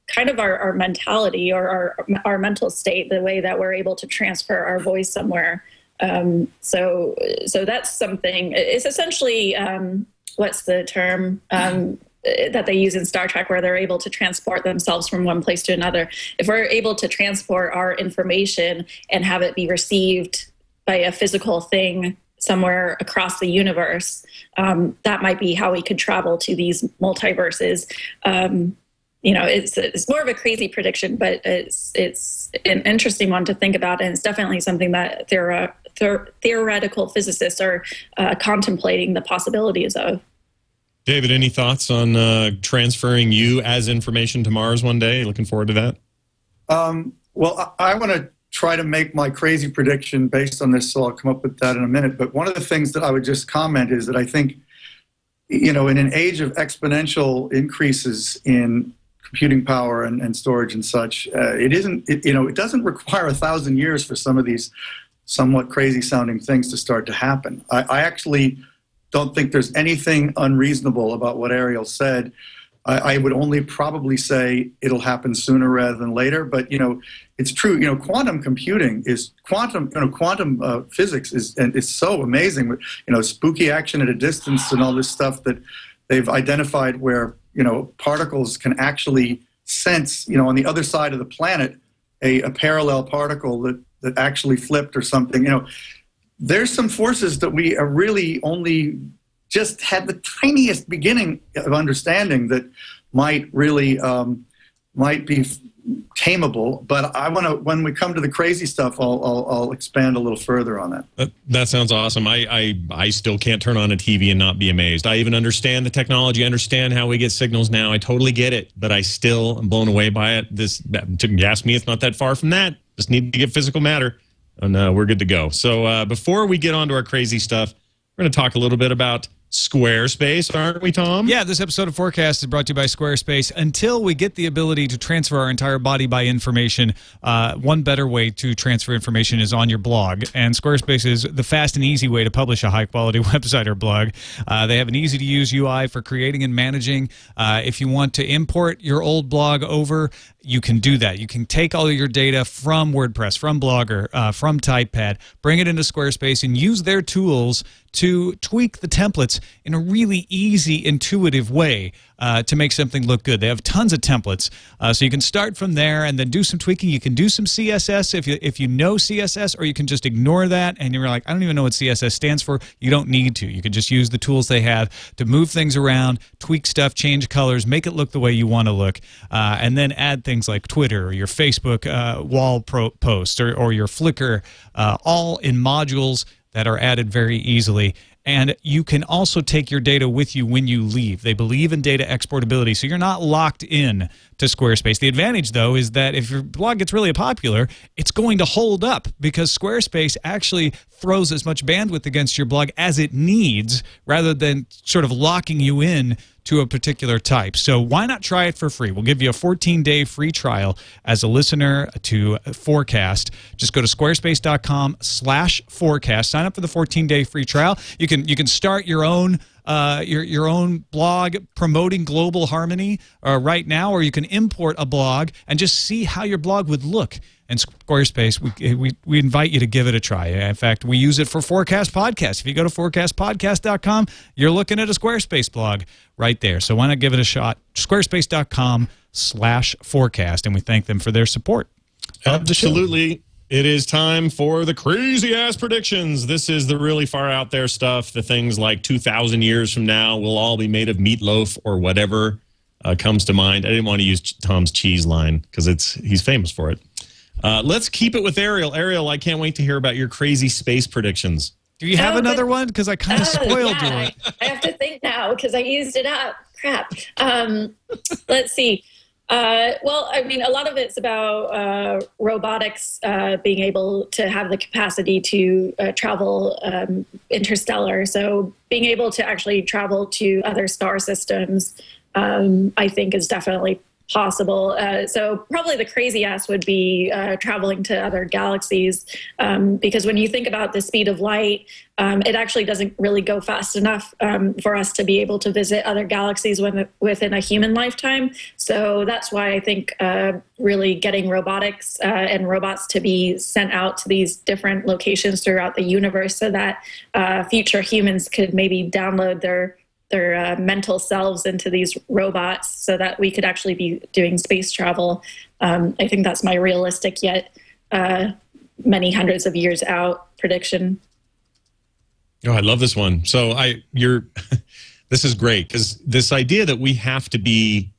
kind of our, our mentality or our, our mental state, the way that we're able to transfer our voice somewhere. Um, so, so that's something. It's essentially um, what's the term um, that they use in Star Trek, where they're able to transport themselves from one place to another. If we're able to transport our information and have it be received by a physical thing somewhere across the universe, um, that might be how we could travel to these multiverses. You know, it's it's more of a crazy prediction, but it's it's an interesting one to think about, and it's definitely something that theor- theor- theoretical physicists are uh, contemplating the possibilities of. David, any thoughts on uh, transferring you as information to Mars one day? Looking forward to that. Um, well, I, I want to try to make my crazy prediction based on this, so I'll come up with that in a minute. But one of the things that I would just comment is that I think, you know, in an age of exponential increases in computing power and, and storage and such, uh, it isn't, it, you know, it doesn't require a thousand years for some of these somewhat crazy sounding things to start to happen. I, I actually don't think there's anything unreasonable about what Ariel said. I, I would only probably say it'll happen sooner rather than later. But you know, it's true. You know, quantum computing is quantum. You know, quantum uh, physics is and it's so amazing. You know, spooky action at a distance and all this stuff that they've identified where you know particles can actually sense. You know, on the other side of the planet, a, a parallel particle that that actually flipped or something. You know, there's some forces that we are really only just had the tiniest beginning of understanding that might really um, might be tameable. But I want to when we come to the crazy stuff, I'll, I'll, I'll expand a little further on that. That, sounds awesome. I, I I still can't turn on a TV and not be amazed. I even understand the technology, understand how we get signals now. I totally get it, but I still am blown away by it. This to ask me, it's not that far from that. Just need to get physical matter, and uh, we're good to go. So uh, before we get on to our crazy stuff, we're going to talk a little bit about Squarespace, aren't we, Tom? Yeah, this episode of FourCast is brought to you by Squarespace. Until we get the ability to transfer our entire body by information, uh, one better way to transfer information is on your blog. And Squarespace is the fast and easy way to publish a high quality website or blog. Uh, they have an easy to use UI for creating and managing. Uh, if you want to import your old blog over, you can do that. You can take all your data from WordPress, from Blogger, uh, from TypePad, bring it into Squarespace, and use their tools to tweak the templates in a really easy, intuitive way uh, to make something look good. They have tons of templates, uh, so you can start from there and then do some tweaking. You can do some CSS if you if you know CSS, or you can just ignore that and you're like, I don't even know what CSS stands for. You don't need to. You can just use the tools they have to move things around, tweak stuff, change colors, make it look the way you want to look, uh, and then add things like Twitter or your Facebook uh, wall pro- post or, or your Flickr, uh, all in modules that are added very easily. And you can also take your data with you when you leave. They believe in data exportability, so you're not locked in to Squarespace. The advantage, though, is that if your blog gets really popular, it's going to hold up because Squarespace actually throws as much bandwidth against your blog as it needs rather than sort of locking you in to a particular type. So why not try it for free? We'll give you a 14-day free trial as a listener to FourCast. Just go to squarespace.com slash fourcast. Sign up for the 14-day free trial. You can you can start your own uh, your your own blog promoting global harmony uh, right now, or you can import a blog and just see how your blog would look. And Squarespace, we, we, we invite you to give it a try. In fact, we use it for FourCast Podcast. If you go to fourcastpodcast.com, you're looking at a Squarespace blog right there. So why not give it a shot? Squarespace.com slash fourcast. And we thank them for their support. Absolutely. It is time for the crazy ass predictions. This is the really far out there stuff. The things like 2,000 years from now, we'll all be made of meatloaf or whatever uh, comes to mind. I didn't want to use Tom's cheese line because it's he's famous for it. Uh, let's keep it with Ariel. Ariel, I can't wait to hear about your crazy space predictions. Do you have Oh, another but- one? Because I kind of Oh, spoiled yeah, you. I, I have to think now because I used it up. Crap. Um, let's see. Uh, well, I mean, a lot of it's about uh, robotics uh, being able to have the capacity to uh, travel um, interstellar. So, being able to actually travel to other star systems, um, I think, is definitely possible. Uh, so probably the crazy ass would be uh, traveling to other galaxies, um, because when you think about the speed of light, um, it actually doesn't really go fast enough um, for us to be able to visit other galaxies within, within a human lifetime. So that's why I think uh, really getting robotics uh, and robots to be sent out to these different locations throughout the universe, so that uh, future humans could maybe download their their uh, mental selves into these robots so that we could actually be doing space travel. Um, I think that's my realistic yet uh, many hundreds of years out prediction. Oh, I love this one. So I, you're, this is great because this idea that we have to be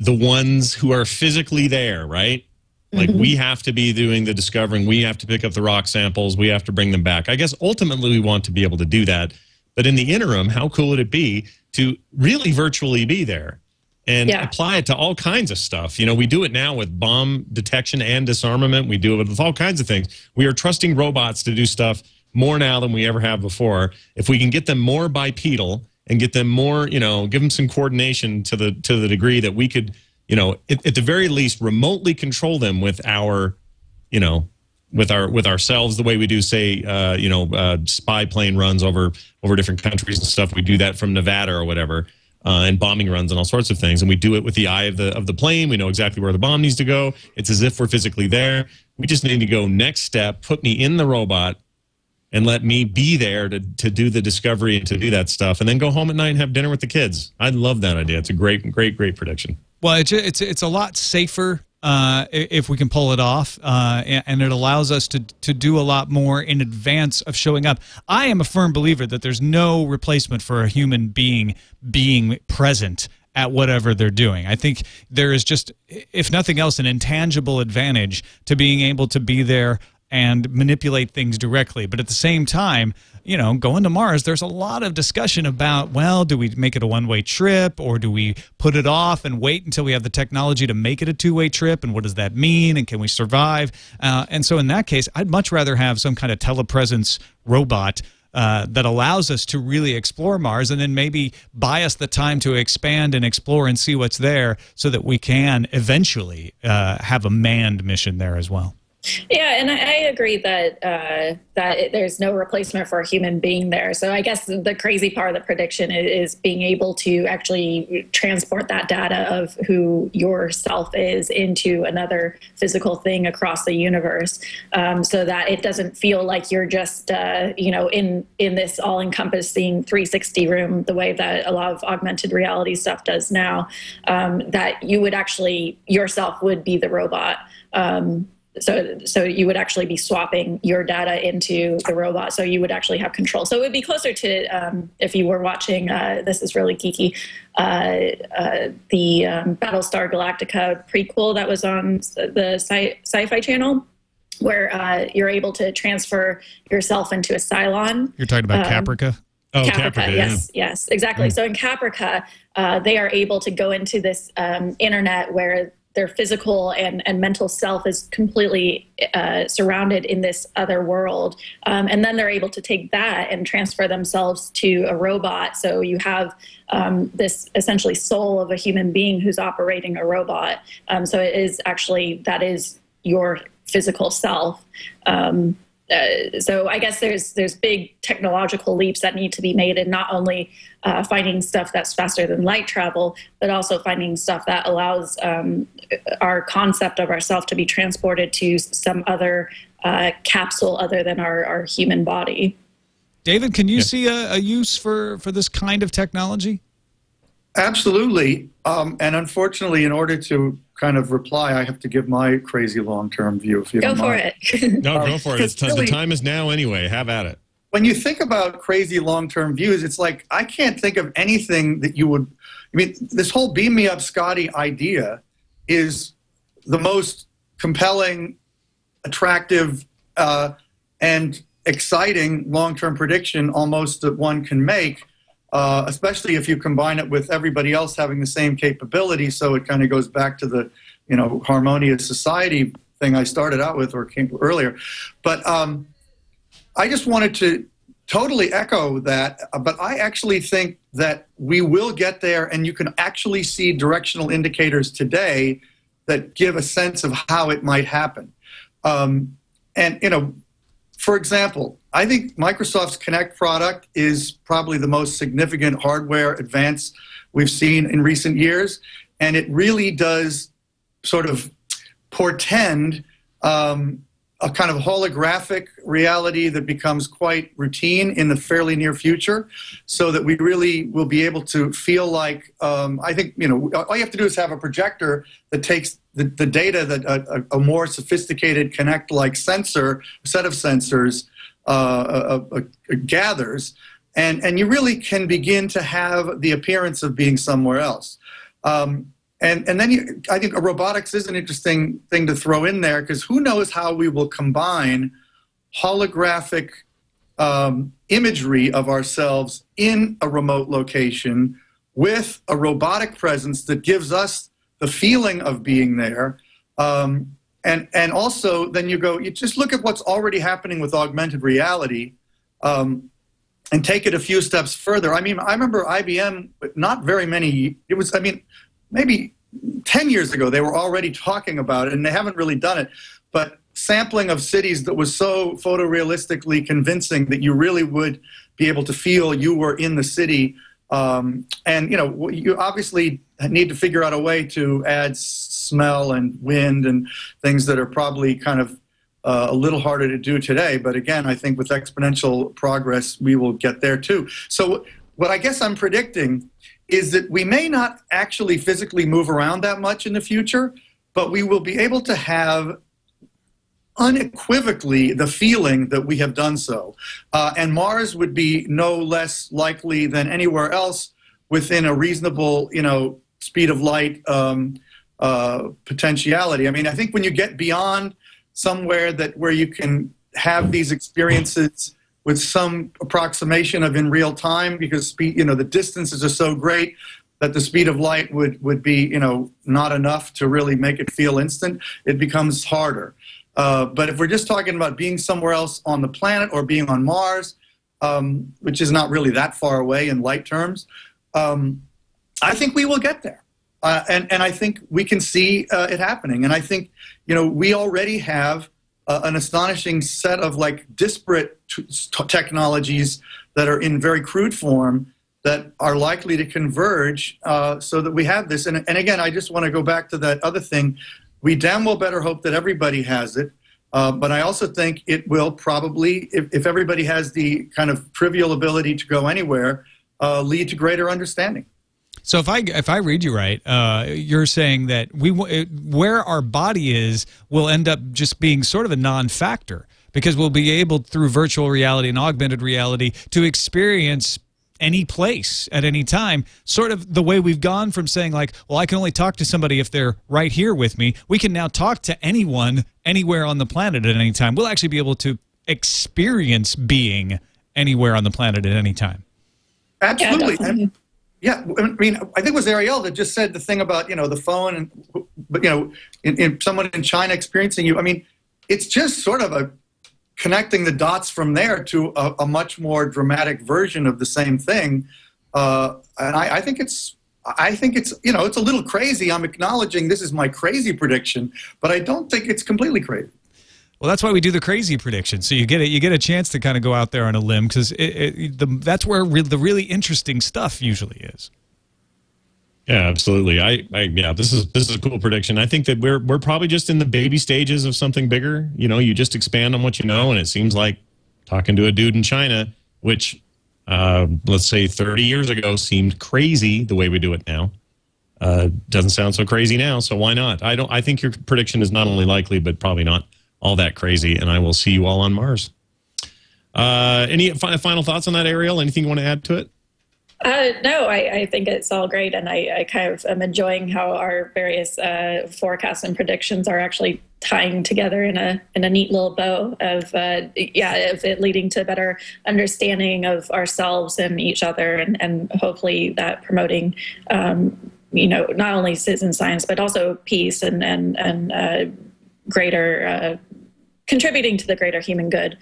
the ones who are physically there, right? Like Mm-hmm. we have to be doing the discovering. We have to pick up the rock samples. We have to bring them back. I guess ultimately we want to be able to do that. But in the interim, how cool would it be to really virtually be there and Yeah. apply it to all kinds of stuff? You know, we do it now with bomb detection and disarmament. We do it with all kinds of things. We are trusting robots to do stuff more now than we ever have before. If we can get them more bipedal and get them more, you know, give them some coordination to the to the degree that we could, you know, at, at the very least remotely control them with our, you know, with our with ourselves the way we do say uh, you know uh, spy plane runs over over different countries and stuff. We do that from nevada or whatever uh, and bombing runs and all sorts of things. And we do it with the eye of the of the plane. We know exactly where the bomb needs to go. It's as if we're physically there. We just need to go next step put me in the robot and let me be there to, to do the discovery and to do that stuff and then go home at night and have dinner with the kids. I love that idea. It's a great great great prediction. Well, it's it's it's a lot safer uh, if we can pull it off, uh, and, it allows us to to do a lot more in advance of showing up. I am a firm believer that there's no replacement for a human being being present at whatever they're doing. I think there is just, if nothing else, an intangible advantage to being able to be there and manipulate things directly. But at the same time, you know, going to Mars, there's a lot of discussion about, well, do we make it a one way trip or do we put it off and wait until we have the technology to make it a two way trip? And what does that mean? And can we survive? Uh, and so in that case, I'd much rather have some kind of telepresence robot. Uh, that allows us to really explore Mars and then maybe buy us the time to expand and explore and see what's there so that we can eventually uh, have a manned mission there as well. Yeah, and I, agree that uh, that it, there's no replacement for a human being there. So I guess the crazy part of the prediction i- is being able to actually transport that data of who yourself is into another physical thing across the universe, um, so that it doesn't feel like you're just uh, you know in in this all-encompassing 360 room the way that a lot of augmented reality stuff does now. Um, that you would actually yourself would be the robot. Um, so so you would actually be swapping your data into the robot so you would actually have control so it would be closer to um, if you were watching uh, this is really geeky uh, uh, the um, battlestar galactica prequel that was on the sci- sci-fi channel where uh, you're able to transfer yourself into a cylon You're talking about Um, Caprica? oh Caprica, Caprica, yeah. yes, yes, exactly. So in Caprica, uh, they are able to go into this um, internet where their physical and, and mental self is completely uh, surrounded in this other world. Um, and then they're able to take that and transfer themselves to a robot. So you have um, this essentially soul of a human being who's operating a robot. Um, so it is actually, that is your physical self. Um, uh, so I guess there's there's big technological leaps that need to be made, and not only uh, finding stuff that's faster than light travel, but also finding stuff that allows um, our concept of ourself to be transported to some other uh, capsule other than our, our human body. David, can you see a, a use for, for this kind of technology? Absolutely. Um, and unfortunately, in order to kind of reply, I have to give my crazy long term view. If you Go don't for mind. it. no go for it it's It's t- really- the time is now anyway have at it When you think about crazy long term views, it's like I can't think of anything that you would. I mean, this whole beam me up, Scotty idea is the most compelling, attractive, uh, and exciting long term prediction almost that one can make. Uh, especially if you combine it with everybody else having the same capability, so it kind of goes back to the, you know, harmonious society thing I started out with or came earlier. But um, I just wanted to totally echo that, uh, but I actually think that we will get there, and you can actually see directional indicators today that give a sense of how it might happen. Um, and you know, for example, I think Microsoft's Kinect product is probably the most significant hardware advance we've seen in recent years, and it really does sort of portend um, a kind of holographic reality that becomes quite routine in the fairly near future so that we really will be able to feel like um, i think you know all you have to do is have a projector that takes the, the data that a, a more sophisticated Kinect like sensor set of sensors uh, uh, gathers and, and you really can begin to have the appearance of being somewhere else. Um, and and then you, I think robotics is an interesting thing to throw in there because who knows how we will combine holographic um, imagery of ourselves in a remote location with a robotic presence that gives us the feeling of being there. Um, and and also then you go you just look at what's already happening with augmented reality. Um, and take it a few steps further. I mean, I remember IBM, not very many, it was, I mean, maybe 10 years ago they were already talking about it and they haven't really done it. But sampling of cities that was so photorealistically convincing that you really would be able to feel you were in the city um, and you know you obviously need to figure out a way to add smell and wind and things that are probably kind of uh, a little harder to do today. But again i think with exponential progress we will get there too. So what i guess i'm predicting is that we may not actually physically move around that much in the future, but we will be able to have unequivocally the feeling that we have done so. Uh, and Mars would be no less likely than anywhere else within a reasonable, you know, speed of light um, uh, potentiality. I mean, I think when you get beyond somewhere that where you can have these experiences with some approximation of in real time because speed, you know, the distances are so great that the speed of light would, would be, you know, not enough to really make it feel instant. It becomes harder. Uh, but if we're just talking about being somewhere else on the planet or being on Mars, um, which is not really that far away in light terms, um, I think we will get there. Uh, and, and I think we can see uh, it happening. And I think, you know, we already have uh, an astonishing set of like disparate t- technologies that are in very crude form that are likely to converge uh, so that we have this. And, and again, I just want to go back to that other thing. We damn well better hope that everybody has it. Uh, but I also think it will probably, if, if everybody has the kind of trivial ability to go anywhere, uh, lead to greater understanding. So if I if I read you right, uh, you're saying that we where our body is will end up just being sort of a non-factor because we'll be able through virtual reality and augmented reality to experience any place at any time sort of the way we've gone from saying like well i can only talk to somebody if they're right here with me. We can now talk to anyone anywhere on the planet at any time. We'll actually be able to experience being anywhere on the planet at any time. Absolutely. Yeah, yeah, I mean, I think it was Ariel that just said the thing about you know the phone and but you know in, in someone in China experiencing you. I mean, it's just sort of a connecting the dots from there to a, a much more dramatic version of the same thing. Uh, and I, I think it's I think it's you know it's a little crazy. I'm acknowledging this is my crazy prediction, but I don't think it's completely crazy. Well, that's why we do the crazy prediction. So you get it, you get a chance to kind of go out there on a limb because that's where re- the really interesting stuff usually is. Yeah, absolutely. I, I, yeah, this is this is a cool prediction. I think that we're we're probably just in the baby stages of something bigger. You know, you just expand on what you know, and it seems like talking to a dude in China, which uh, let's say 30 years ago seemed crazy the way we do it now. Uh, doesn't sound so crazy now, so why not? I don't. I think your prediction is not only likely, but probably not all that crazy. And I will see you all on Mars. Uh, any fi- final thoughts on that, Ariel? Anything you want to add to it? Uh, no, I, I, think it's all great, and I, I, kind of am enjoying how our various uh, forecasts and predictions are actually tying together in a in a neat little bow of uh, yeah, of it leading to better understanding of ourselves and each other, and, and hopefully that promoting. Um, you know, not only citizen science but also peace and and and uh, greater uh, contributing to the greater human good.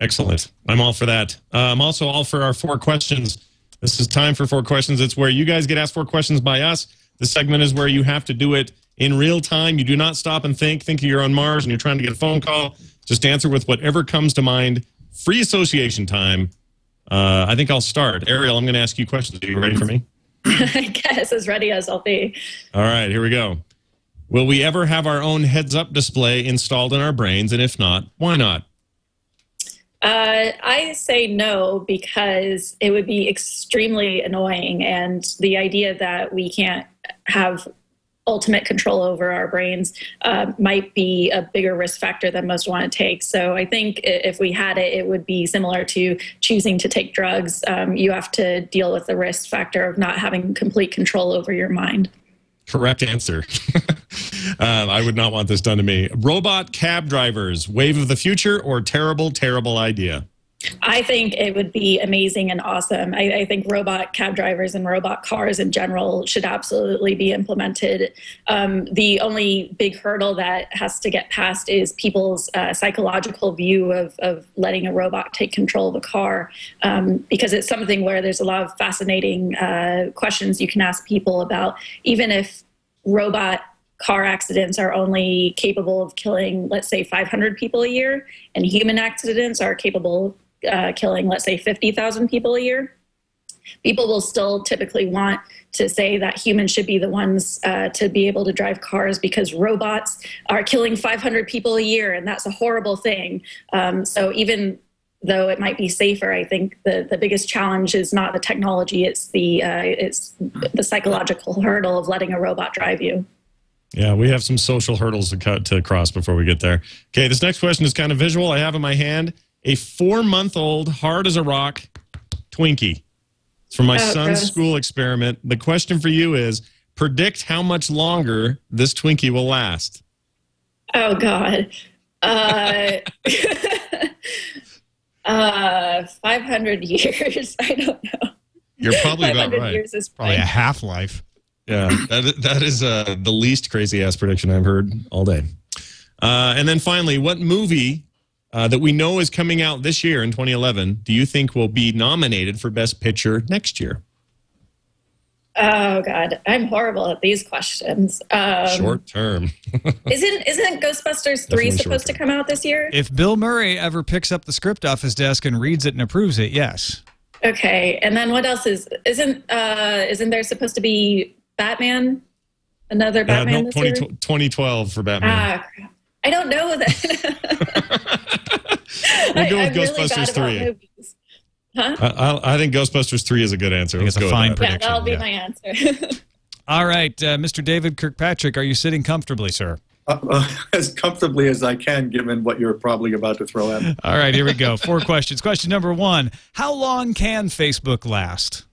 Excellent. I'm all for that. Uh, I'm also all for our four questions. This is time for four questions. It's where you guys get asked four questions by us. The segment is where you have to do it in real time. You do not stop and think. Think you're on Mars and you're trying to get a phone call. Just answer with whatever comes to mind. Free association time. Uh, I think I'll start. Ariel, I'm going to ask you questions. Are you ready for me? I guess as ready as I'll be. All right, here we go. Will we ever have our own heads up display installed in our brains? And if not, why not? Uh, I say no because it would be extremely annoying, and the idea that we can't have ultimate control over our brains uh, might be a bigger risk factor than most want to take. So I think if we had it, it would be similar to choosing to take drugs. Um, you have to deal with the risk factor of not having complete control over your mind. Correct answer. um, I would not want this done to me. Robot cab drivers, wave of the future, or terrible, terrible idea? I think it would be amazing and awesome. I, I, think robot cab drivers and robot cars in general should absolutely be implemented. Um, the only big hurdle that has to get past is people's uh, psychological view of, of letting a robot take control of a car, um, because it's something where there's a lot of fascinating uh, questions you can ask people about, even if robot car accidents are only capable of killing, let's say, 500 people a year, and human accidents are capable uh, killing, let's say, 50,000 people a year, people will still typically want to say that humans should be the ones uh, to be able to drive cars because robots are killing 500 people a year, and that's a horrible thing. Um, so even though it might be safer, I think the, the biggest challenge is not the technology; it's the uh, it's the psychological hurdle of letting a robot drive you. Yeah, we have some social hurdles to cut to cross before we get there. Okay, this next question is kind of visual. I have in my hand a four month old, hard as a rock Twinkie. It's from my oh, son's gross. school experiment. The question for you is predict how much longer this Twinkie will last. Oh, God. Uh, uh, 500 years. I don't know. You're probably about right. Years is probably a half life. Yeah, that, that is uh, the least crazy ass prediction I've heard all day. Uh, and then finally, what movie uh, that we know is coming out this year in 2011 do you think will be nominated for Best Picture next year? Oh God, I'm horrible at these questions. Um, short term. isn't isn't Ghostbusters three supposed to come out this year? If Bill Murray ever picks up the script off his desk and reads it and approves it, yes. Okay, and then what else is isn't uh, isn't there supposed to be Batman? Another Batman uh, no, 20, 2012 for Batman. Ah, I don't know that. we'll go with I, Ghostbusters really 3. Huh? I, I, think Ghostbusters 3 is a good answer. It's a fine prediction. Yeah, that'll be yeah. my answer. All right, uh, Mr. David Kirkpatrick, are you sitting comfortably, sir? Uh, uh, as comfortably as I can, given what you're probably about to throw at me. All right, here we go. Four questions. Question number one How long can Facebook last?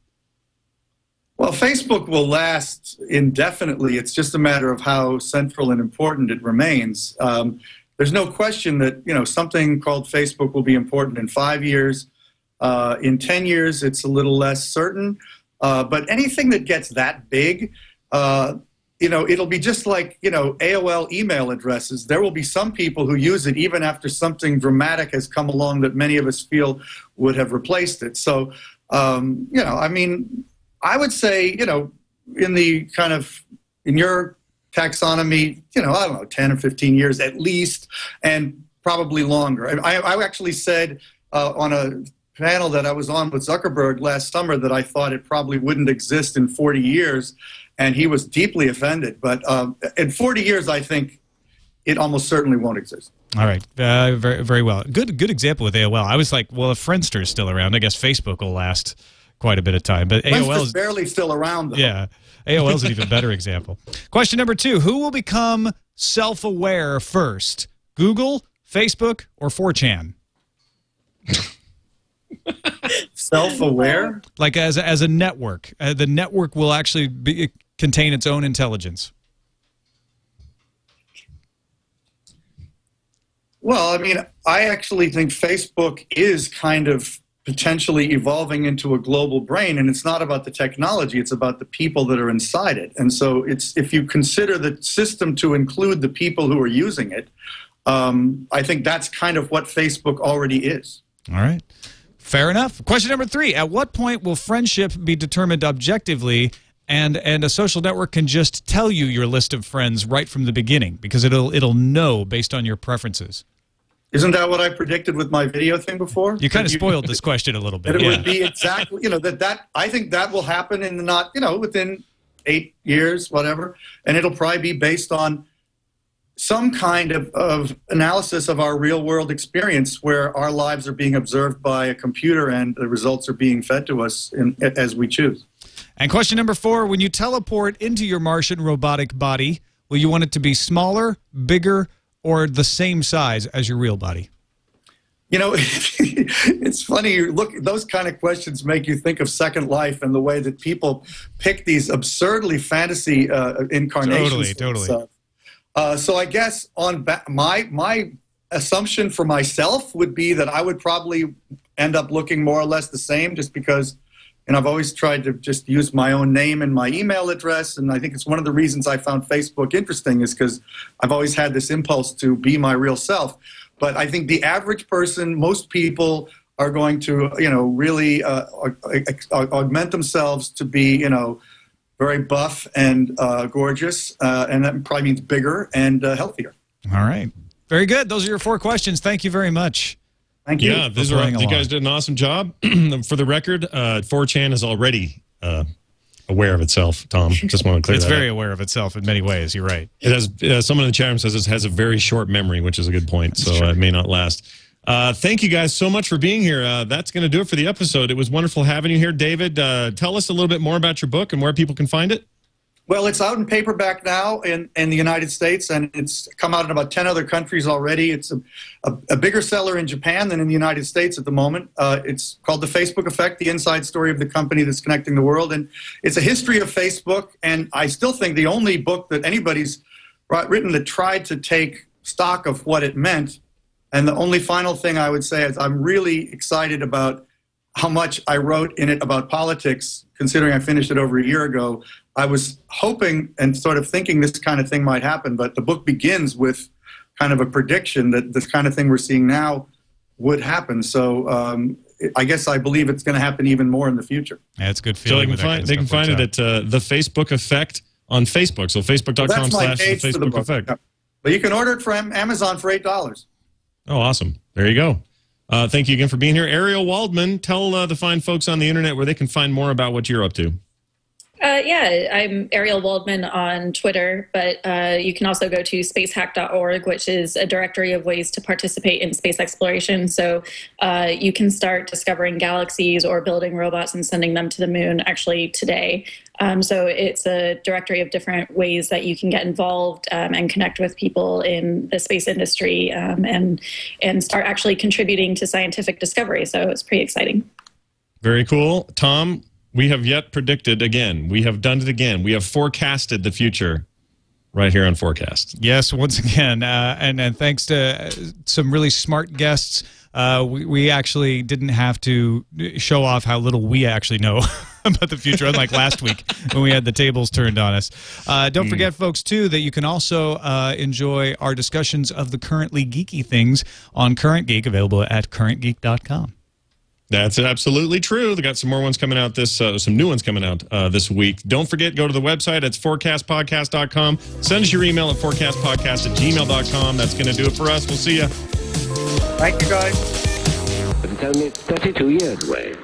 Well, Facebook will last indefinitely. It's just a matter of how central and important it remains. Um, there's no question that you know something called Facebook will be important in five years. Uh, in ten years, it's a little less certain. Uh, but anything that gets that big, uh, you know, it'll be just like you know AOL email addresses. There will be some people who use it even after something dramatic has come along that many of us feel would have replaced it. So, um, you know, I mean I would say, you know, in the kind of in your taxonomy, you know, I don't know, 10 or 15 years at least, and probably longer. I, I actually said uh, on a panel that I was on with Zuckerberg last summer that I thought it probably wouldn't exist in 40 years, and he was deeply offended. But um, in 40 years, I think it almost certainly won't exist. All right, uh, very very well. Good good example with AOL. I was like, well, if Friendster is still around, I guess Facebook will last quite a bit of time. But AOL is barely still around. Though. Yeah, AOL is an even better example. Question number two: Who will become self-aware first? Google, Facebook, or 4chan? self-aware, like as a, as a network, uh, the network will actually be, contain its own intelligence. Well, I mean, I actually think Facebook is kind of potentially evolving into a global brain and it's not about the technology it's about the people that are inside it and so it's if you consider the system to include the people who are using it um, i think that's kind of what facebook already is all right Fair enough. Question number three: At what point will friendship be determined objectively? And, and a social network can just tell you your list of friends right from the beginning because it'll it'll know based on your preferences. Isn't that what I predicted with my video thing before? You kind of spoiled this question a little bit. That it yeah. would be exactly, you know, that that I think that will happen in the not, you know, within eight years, whatever, and it'll probably be based on some kind of, of analysis of our real world experience where our lives are being observed by a computer and the results are being fed to us in, as we choose. And question number four: When you teleport into your Martian robotic body, will you want it to be smaller, bigger, or the same size as your real body? You know, it's funny. Look, those kind of questions make you think of Second Life and the way that people pick these absurdly fantasy uh, incarnations. Totally, totally. Uh, so I guess on ba- my my assumption for myself would be that I would probably end up looking more or less the same, just because. And I've always tried to just use my own name and my email address. And I think it's one of the reasons I found Facebook interesting is because I've always had this impulse to be my real self. But I think the average person, most people are going to, you know, really uh, aug- aug- augment themselves to be, you know, very buff and uh, gorgeous. Uh, and that probably means bigger and uh, healthier. All right. Very good. Those are your four questions. Thank you very much. Thank you. Yeah, these are you along. guys did an awesome job. For the record, uh, 4chan is already uh, aware of itself. Tom, just want to clear that It's that very up. aware of itself in many ways. You're right. It has uh, someone in the chat room says it has a very short memory, which is a good point. So uh, it may not last. Uh, thank you guys so much for being here. Uh, that's going to do it for the episode. It was wonderful having you here, David. Uh, tell us a little bit more about your book and where people can find it. Well, it's out in paperback now in, in the United States, and it's come out in about 10 other countries already. It's a, a, a bigger seller in Japan than in the United States at the moment. Uh, it's called The Facebook Effect, the inside story of the company that's connecting the world. And it's a history of Facebook, and I still think the only book that anybody's wri- written that tried to take stock of what it meant. And the only final thing I would say is I'm really excited about how much I wrote in it about politics, considering I finished it over a year ago. I was hoping and sort of thinking this kind of thing might happen, but the book begins with kind of a prediction that this kind of thing we're seeing now would happen. So um, I guess I believe it's going to happen even more in the future. Yeah, it's good So feeling. they can when that kind find they can find it out. at uh, the Facebook Effect on Facebook. So facebook.com That's my slash the page for the Facebook. Effect. Yeah. But you can order it from Amazon for eight dollars. Oh, awesome. There you go. Uh, thank you again for being here. Ariel Waldman, tell uh, the fine folks on the internet where they can find more about what you're up to. Uh, yeah, I'm Ariel Waldman on Twitter, but uh, you can also go to spacehack.org, which is a directory of ways to participate in space exploration. So uh, you can start discovering galaxies or building robots and sending them to the moon actually today. Um, so it's a directory of different ways that you can get involved um, and connect with people in the space industry um, and and start actually contributing to scientific discovery. So it's pretty exciting. Very cool. Tom, we have yet predicted again. We have done it again. We have forecasted the future right here on FourCast. Yes, once again, uh, and and thanks to some really smart guests, uh, we we actually didn't have to show off how little we actually know about the future, unlike last week when we had the tables turned on us. Uh, don't forget, folks, too, that you can also uh, enjoy our discussions of the currently geeky things on Current Geek, available at currentgeek.com. That's absolutely true. They got some more ones coming out this, uh, some new ones coming out uh, this week. Don't forget, go to the website. It's fourcastpodcast.com. Send us your email at forecastpodcast at gmail.com. That's going to do it for us. We'll see you. Thank you, guys. But it's only 32 years away.